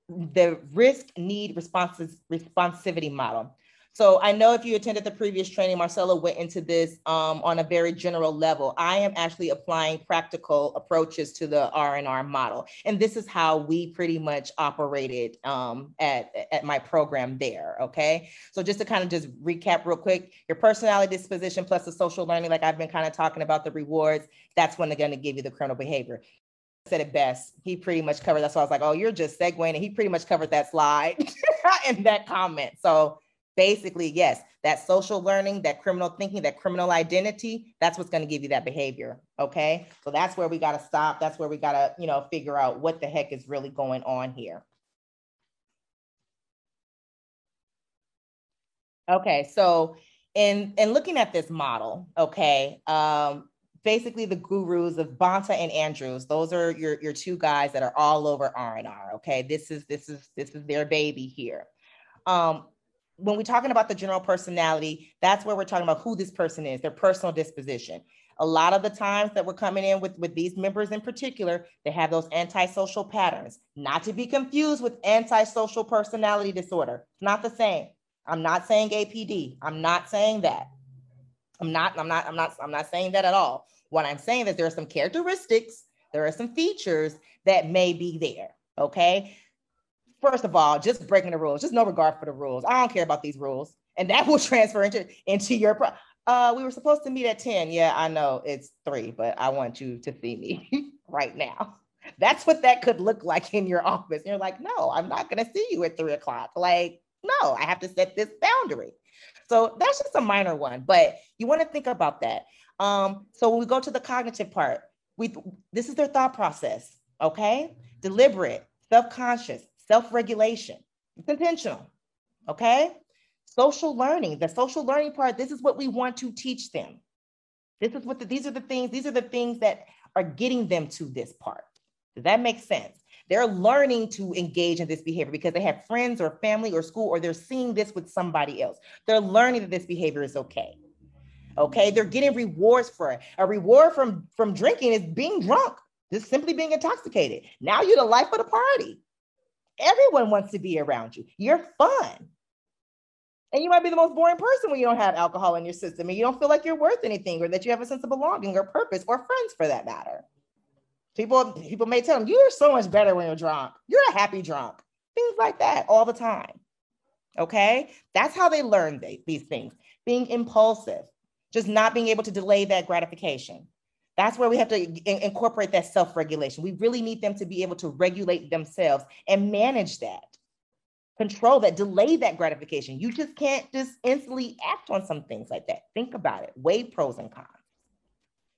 the risk need responses responsivity model. So I know if you attended the previous training, Marcella went into this um, on a very general level. I am actually applying practical approaches to the R&R model. And this is how we pretty much operated um, at, at my program there, okay? So just to kind of just recap real quick, your personality disposition plus the social learning, like I've been kind of talking about the rewards, that's when they're gonna give you the criminal behavior said it best. He pretty much covered. That's why I was like, "Oh, you're just segueing," and he pretty much covered that slide in that comment. So basically, yes, that social learning, that criminal thinking, that criminal identity, that's what's going to give you that behavior. Okay. So that's where we got to stop. That's where we got to, you know, figure out what the heck is really going on here. Okay. So, in, in looking at this model, okay, um, basically the gurus of Bonta and Andrews. Those are your, your two guys that are all over R&R. Okay. This is, this is, this is their baby here. Um, when we're talking about the general personality, that's where we're talking about who this person is, their personal disposition. A lot of the times that we're coming in with, with these members in particular, they have those antisocial patterns, not to be confused with antisocial personality disorder. It's not the same. I'm not saying APD. I'm not saying that. I'm not, I'm not, I'm not, I'm not saying that at all. What I'm saying is there are some characteristics, there are some features that may be there. Okay first of all, just breaking the rules, just no regard for the rules. I don't care about these rules. And that will transfer into, into your, pro- uh, we were supposed to meet at 10. Yeah, I know it's three, but I want you to see me right now. That's what that could look like in your office. And you're like, no, I'm not going to see you at three o'clock. Like, no, I have to set this boundary. So that's just a minor one, but you want to think about that. Um, so when we go to the cognitive part, we this is their thought process, okay? Deliberate, self-conscious, self-regulation. It's intentional. Okay. Social learning, the social learning part, this is what we want to teach them. This is what the, these are the things, these are the things that are getting them to this part. Does that make sense? They're learning to engage in this behavior because they have friends or family or school, or they're seeing this with somebody else. They're learning that this behavior is okay. Okay, they're getting rewards for it. A reward from from drinking is being drunk, just simply being intoxicated. Now you're the life of the party. Everyone wants to be around you. You're fun. And you might be the most boring person when you don't have alcohol in your system and you don't feel like you're worth anything or that you have a sense of belonging or purpose or friends for that matter. People, people may tell them, you're so much better when you're drunk. You're a happy drunk. Things like that all the time. Okay. That's how they learn they, these things. Being impulsive, just not being able to delay that gratification. That's where we have to in- incorporate that self regulation. We really need them to be able to regulate themselves and manage that, control that, delay that gratification. You just can't just instantly act on some things like that. Think about it, weigh pros and cons.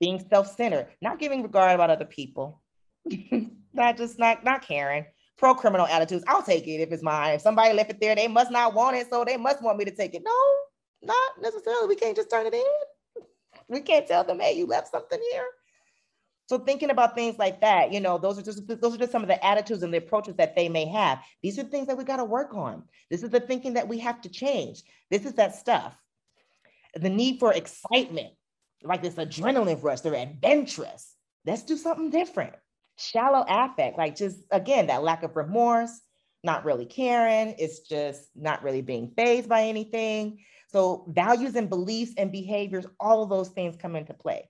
Being self centered, not giving regard about other people, not just not, not caring. Pro criminal attitudes, I'll take it if it's mine. If somebody left it there, they must not want it, so they must want me to take it. No, not necessarily. We can't just turn it in. We can't tell them, hey, you left something here. So thinking about things like that, you know, those are just those are just some of the attitudes and the approaches that they may have. These are things that we got to work on. This is the thinking that we have to change. This is that stuff. The need for excitement, like this adrenaline rush, they're adventurous. Let's do something different. Shallow affect, like just again, that lack of remorse, not really caring, it's just not really being phased by anything. So values and beliefs and behaviors, all of those things come into play.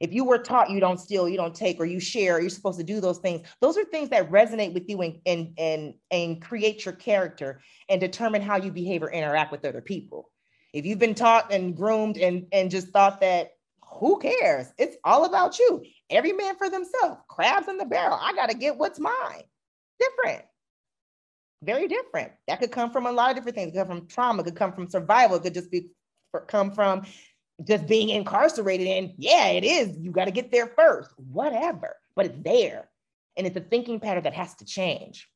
If you were taught you don't steal, you don't take, or you share, you're supposed to do those things. Those are things that resonate with you and and and, and create your character and determine how you behave or interact with other people. If you've been taught and groomed and, and just thought that who cares? It's all about you. Every man for themselves. Crabs in the barrel. I got to get what's mine. Different very different. That could come from a lot of different things. It could come from trauma, it could come from survival, it could just be come from just being incarcerated. And yeah, it is. You got to get there first, whatever. But it's there. And it's a thinking pattern that has to change.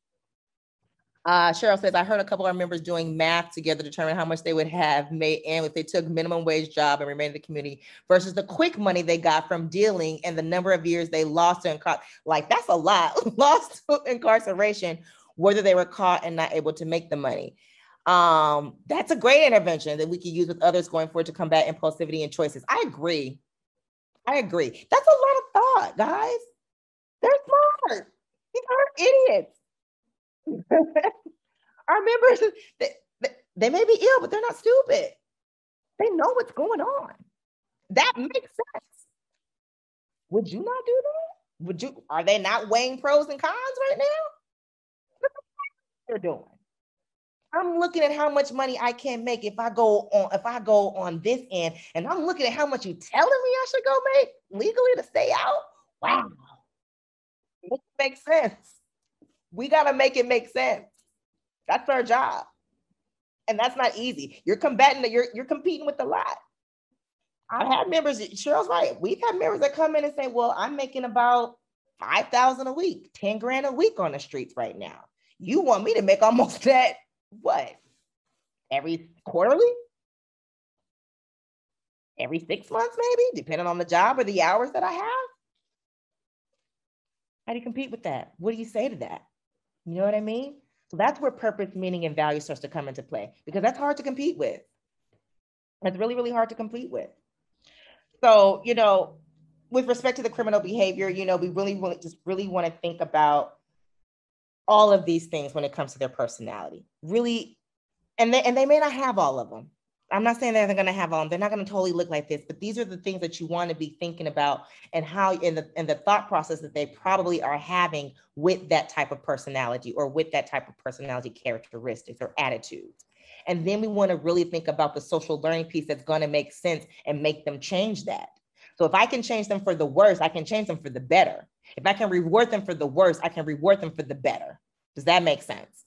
Uh, Cheryl says, I heard a couple of our members doing math together to determine how much they would have made and if they took minimum wage job and remained in the community versus the quick money they got from dealing and the number of years they lost to incar- like that's a lot lost to incarceration whether they were caught and not able to make the money. Um, that's a great intervention that we can use with others going forward to combat impulsivity and choices. I agree. I agree. That's a lot of thought, guys. They're smart. These aren't idiots. Our members, they, They may be ill, but they're not stupid. They know what's going on. That makes sense. Would you not do that? Would you? Are they not weighing pros and cons right now? They're doing. I'm looking at how much money I can make if I go on if I go on this end, and I'm looking at how much you're telling me I should go make legally to stay out. Wow, it makes sense. We gotta make it make sense. That's our job, and that's not easy. You're combating. You're you're competing with a lot. I've had members. Cheryl's right. We've had members that come in and say, "Well, I'm making about five thousand a week, ten grand a week on the streets right now. You want me to make almost that what? Every quarterly? Every six months, maybe, depending on the job or the hours that I have? How do you compete with that? What do you say to that? You know what I mean? So that's where purpose, meaning, and value starts to come into play because that's hard to compete with. It's really, really hard to compete with. So, you know, with respect to the criminal behavior, you know, we really, really just really want to think about all of these things when it comes to their personality. Really, and they and they may not have all of them. I'm not saying they're going to have all them. They're not going to totally look like this, but these are the things that you want to be thinking about and how in the in the thought process that they probably are having with that type of personality or with that type of personality characteristics or attitudes. And then we want to really think about the social learning piece that's going to make sense and make them change that. So if I can change them for the worse, I can change them for the better. If I can reward them for the worse, I can reward them for the better. Does that make sense?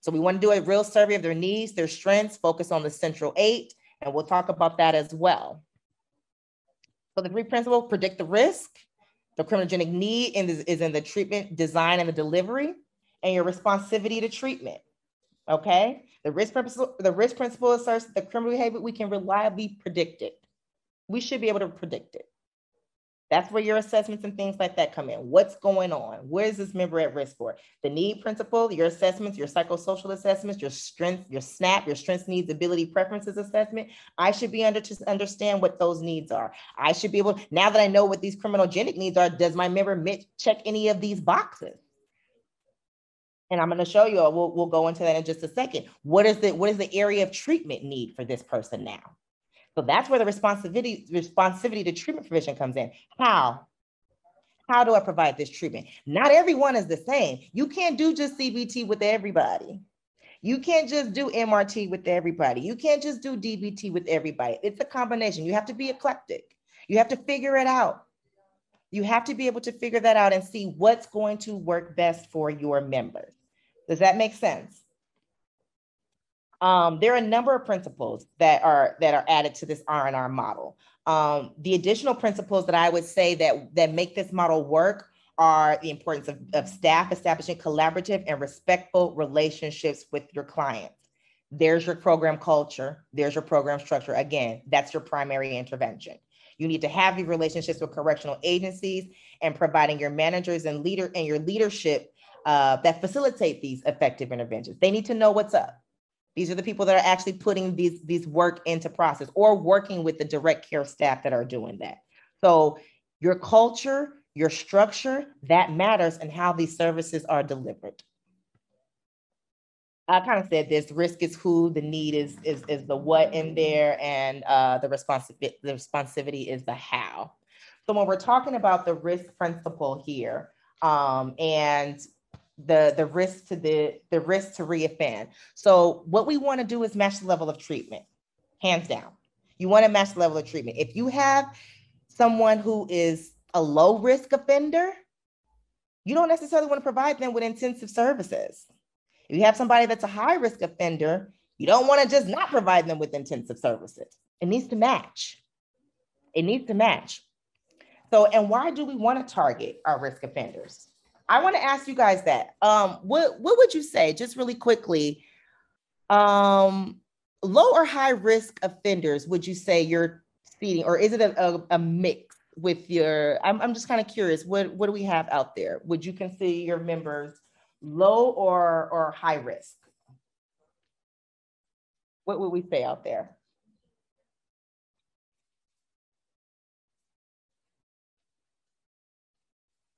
So we want to do a real survey of their needs, their strengths, focus on the central eight, and we'll talk about that as well. So the three principles, predict the risk, the criminogenic need is in the treatment, design, and the delivery, and your responsivity to treatment. Okay. The risk principle, the risk principle asserts that the criminal behavior we can reliably predict it. We should be able to predict it. That's where your assessments and things like that come in. What's going on? Where is this member at risk for? The need principle, your assessments, your psychosocial assessments, your strength, your SNAP, your strengths, needs, ability, preferences assessment. I should be under to understand what those needs are. I should be able, now that I know what these criminogenic needs are, does my member check any of these boxes? And I'm going to show you, we'll, we'll go into that in just a second. What is the what is the area of treatment need for this person now? So that's where the responsibility, responsibility to treatment provision comes in. How? How do I provide this treatment? Not everyone is the same. You can't do just CBT with everybody. You can't just do MRT with everybody. You can't just do DBT with everybody. It's a combination. You have to be eclectic. You have to figure it out. You have to be able to figure that out and see what's going to work best for your members. Does that make sense? Um, there are a number of principles that are that are added to this R&R model. Um, the additional principles that I would say that that make this model work are the importance of, of staff establishing collaborative and respectful relationships with your clients. There's your program culture. There's your program structure. Again, that's your primary intervention. You need to have these relationships with correctional agencies and providing your managers and leader and your leadership uh, that facilitate these effective interventions. They need to know what's up. These are the people that are actually putting these, these work into process or working with the direct care staff that are doing that. So your culture, your structure, that matters and how these services are delivered. I kind of said this risk is who, the need is is, is the what in there, and uh, the, responsibility the responsivity is the how. So when we're talking about the risk principle here, um, and the the risk to the the risk to reoffend. So what we want to do is match the level of treatment, hands down. You want to match the level of treatment. If you have someone who is a low risk offender, you don't necessarily want to provide them with intensive services. If you have somebody that's a high risk offender, you don't want to just not provide them with intensive services. It needs to match. It needs to match. So, and why do we want to target our risk offenders? I want to ask you guys that. Um, what what would you say, just really quickly? Um, low or high risk offenders, would you say you're seeing, or is it a, a, a mix with your? I'm, I'm just kind of curious. What what do we have out there? Would you consider your members low or or high risk? What would we say out there?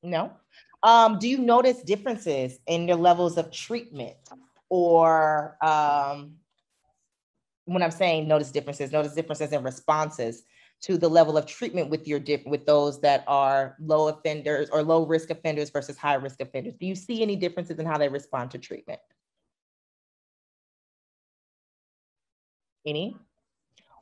No. Um, do you notice differences in your levels of treatment or um, when I'm saying notice differences, notice differences in responses to the level of treatment with your diff- with those that are low offenders or low risk offenders versus high risk offenders. Do you see any differences in how they respond to treatment? Any?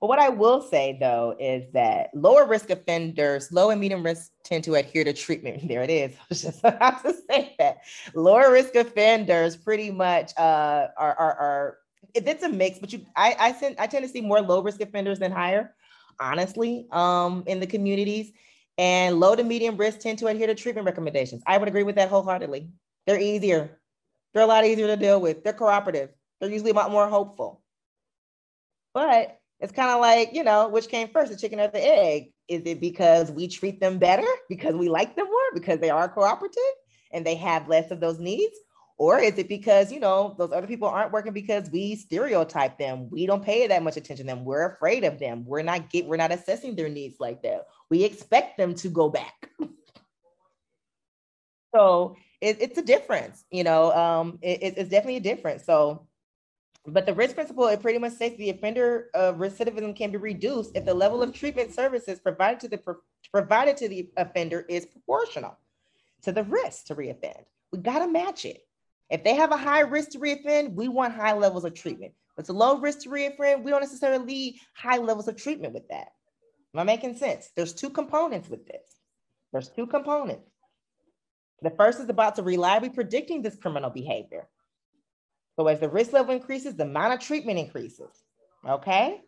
Well, what I will say though is that lower risk offenders, low and medium risk tend to adhere to treatment. There it is. I just about to say that. Lower risk offenders pretty much uh, are, are, are it's a mix, but you I I, tend, I tend to see more low risk offenders than higher, honestly, um, in the communities. And low to medium risk tend to adhere to treatment recommendations. I would agree with that wholeheartedly. They're easier. They're a lot easier to deal with. They're cooperative. They're usually a lot more hopeful. But it's kind of like, you know, which came first, the chicken or the egg? Is it because we treat them better, because we like them more, because they are cooperative and they have less of those needs? Or is it because, you know, those other people aren't working because we stereotype them? We don't pay that much attention to them. We're afraid of them. We're not get we're not assessing their needs like that. We expect them to go back. so it, it's a difference, you know, um, it, it's definitely a difference. So but the risk principle, it pretty much states the offender of recidivism can be reduced if the level of treatment services provided to the provided to the offender is proportional to the risk to reoffend. We got to match it. If they have a high risk to reoffend, we want high levels of treatment. But it's a low risk to reoffend, we don't necessarily need high levels of treatment with that. Am I making sense? There's two components with this. There's two components. The first is about to reliably predicting this criminal behavior. So as the risk level increases, the amount of treatment increases. Okay.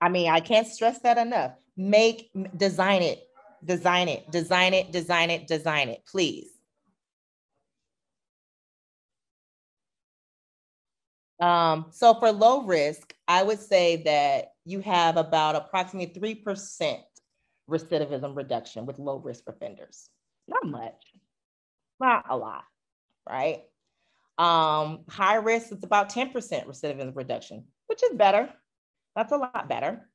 I mean, I can't stress that enough. Make, design it, design it, design it, design it, design it, please. Um, so for low risk, I would say that you have about approximately 3% recidivism reduction with low risk offenders. Not much, not a lot, right? Um, high risk, it's about 10% recidivism reduction, which is better. That's a lot better.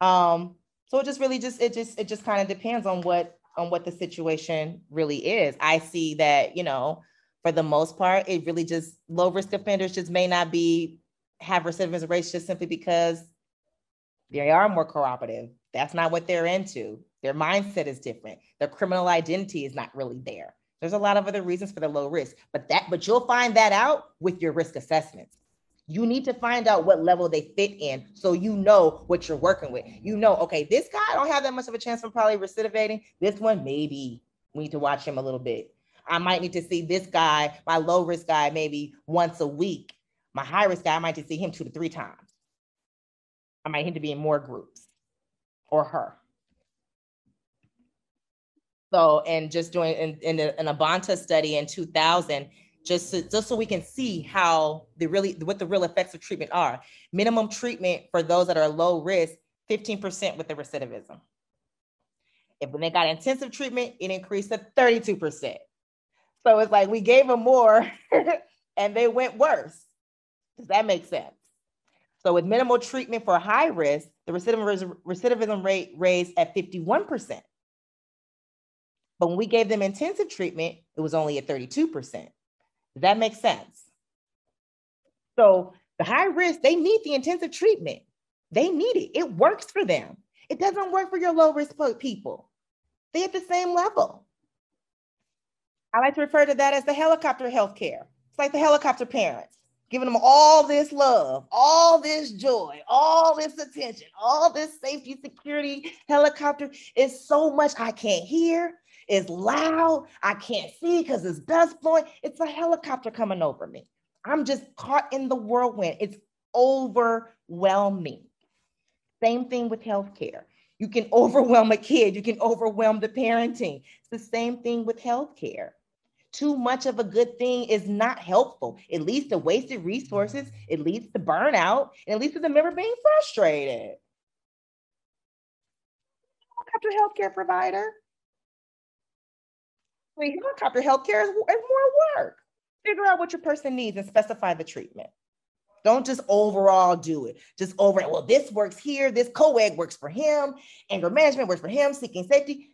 Um, so it just really just it just it just kind of depends on what on what the situation really is. I see that, you know, for the most part, it really just low risk offenders just may not be have recidivism rates just simply because they are more cooperative. That's not what they're into. Their mindset is different. Their criminal identity is not really there. There's a lot of other reasons for the low risk, but that but you'll find that out with your risk assessments. You need to find out what level they fit in so you know what you're working with. You know, okay, this guy I don't have that much of a chance for probably recidivating. This one maybe we need to watch him a little bit. I might need to see this guy, my low risk guy, maybe once a week. My high risk guy, I might need to see him two to three times. I might need to be in more groups or her. So, and just doing in, in, a, in a study in 2000, just so, just so we can see how the really what the real effects of treatment are. Minimum treatment for those that are low risk, 15% with the recidivism. If when they got intensive treatment, it increased to 32%. So it's like we gave them more and they went worse. Does that make sense? So with minimal treatment for high risk, the recidivism, recidivism rate raised at 51%. But when we gave them intensive treatment, it was only at 32%. Does that make sense? So the high risk, they need the intensive treatment. They need it. It works for them. It doesn't work for your low risk people. They're at the same level. I like to refer to that as the helicopter healthcare. It's like the helicopter parents giving them all this love, all this joy, all this attention, all this safety, security, helicopter. It's so much I can't hear. It's loud. I can't see because it's dust blowing. It's a helicopter coming over me. I'm just caught in the whirlwind. It's overwhelming. Same thing with healthcare. You can overwhelm a kid, you can overwhelm the parenting. It's the same thing with healthcare. Too much of a good thing is not helpful. It leads to wasted resources, it leads to burnout, and it leads to the member being frustrated. After healthcare provider, helicopter healthcare is, is more work. Figure out what your person needs and specify the treatment. Don't just overall do it. Just over, well, this works here. This co-ed works for him. Anger management works for him. Seeking safety.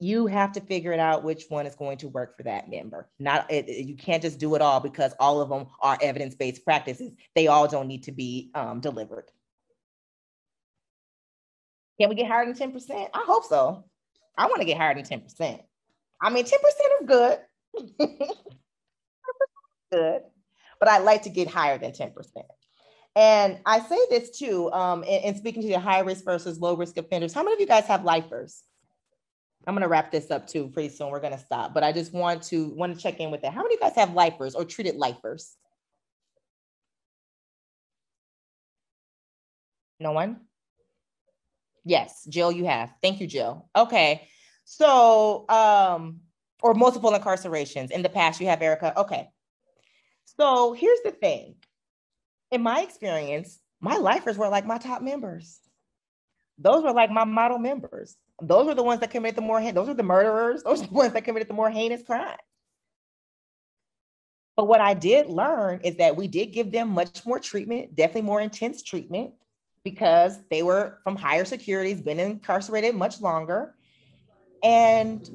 you have to figure it out which one is going to work for that member. Not it, you can't just do it all because all of them are evidence-based practices. They all don't need to be um, delivered. Can we get higher than 10%? I hope so. I want to get higher than 10%. I mean, 10% is good. good. But I'd like to get higher than 10%. And I say this too, um, in, in speaking to the high risk versus low risk offenders. How many of you guys have lifers? I'm gonna wrap this up too pretty soon. We're gonna stop, but I just want to want to check in with that. How many of you guys have lifers or treated lifers? No one? Yes, Jill, you have. Thank you, Jill. Okay. So, um, or multiple incarcerations in the past, you have Erica. Okay. So here's the thing. In my experience, my lifers were like my top members. Those were like my model members. Those were the ones that committed the more, those were the murderers. Those are the ones that committed the more heinous crimes. But what I did learn is that we did give them much more treatment, definitely more intense treatment, because they were from higher securities, been incarcerated much longer. And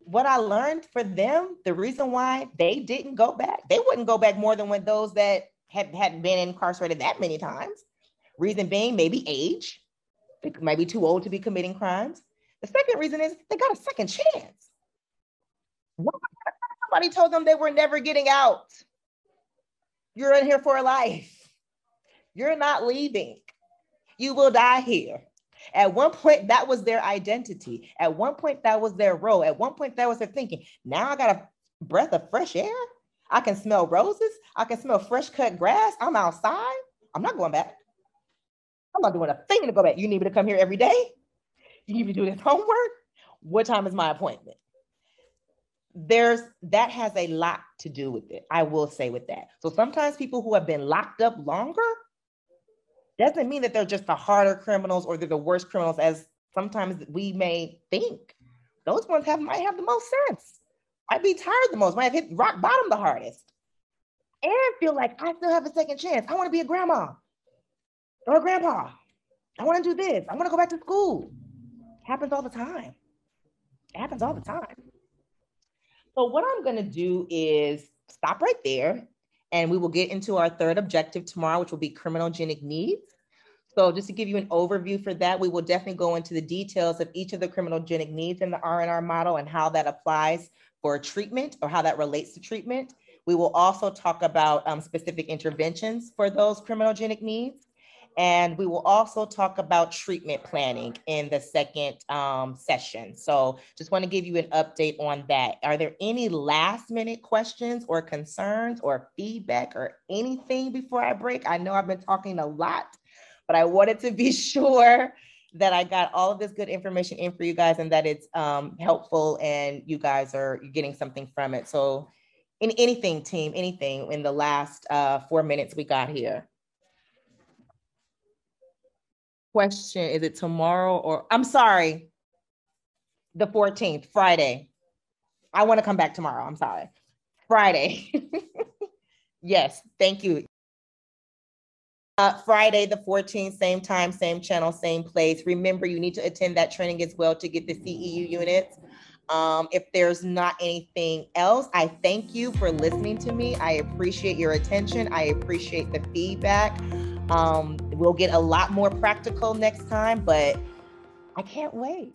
what I learned for them, the reason why they didn't go back, they wouldn't go back more than when those that had hadn't been incarcerated that many times. Reason being, maybe age, they might be too old to be committing crimes. The second reason is they got a second chance. Somebody told them they were never getting out. You're in here for life. You're not leaving. You will die here. At one point, that was their identity. At one point, that was their role. At one point, that was their thinking. Now I got a breath of fresh air. I can smell roses. I can smell fresh cut grass. I'm outside. I'm not going back. I'm not doing a thing to go back. You need me to come here every day? You need me to do this homework? What time is my appointment? There's that has a lot to do with it. I will say with that. So sometimes people who have been locked up longer doesn't mean that they're just the harder criminals or they're the worst criminals as sometimes we may think. Those ones have might have the most sense. Might be tired the most, might have hit rock bottom the hardest. And feel like I still have a second chance. I want to be a grandma or a grandpa. I want to do this. I want to go back to school. Happens all the time. It happens all the time. So what I'm going to do is stop right there and we will get into our third objective tomorrow, which will be criminogenic needs. So just to give you an overview for that, we will definitely go into the details of each of the criminogenic needs in the R&R model and how that applies for treatment or how that relates to treatment. We will also talk about um, specific interventions for those criminogenic needs. And we will also talk about treatment planning in the second um, session. So just want to give you an update on that. Are there any last minute questions or concerns or feedback or anything before I break? I know I've been talking a lot, but I wanted to be sure that I got all of this good information in for you guys and that it's um, helpful and you guys are getting something from it. So in anything, team, anything in the last uh, four minutes we got here question. Is it tomorrow or I'm sorry, the 14th, Friday. I want to come back tomorrow. I'm sorry. Friday. yes, thank you. Uh, Friday, the 14th, same time, same channel, same place. Remember, you need to attend that training as well to get the CEU units. Um, if there's not anything else, I thank you for listening to me. I appreciate your attention. I appreciate the feedback. Um, we'll get a lot more practical next time, but I can't wait.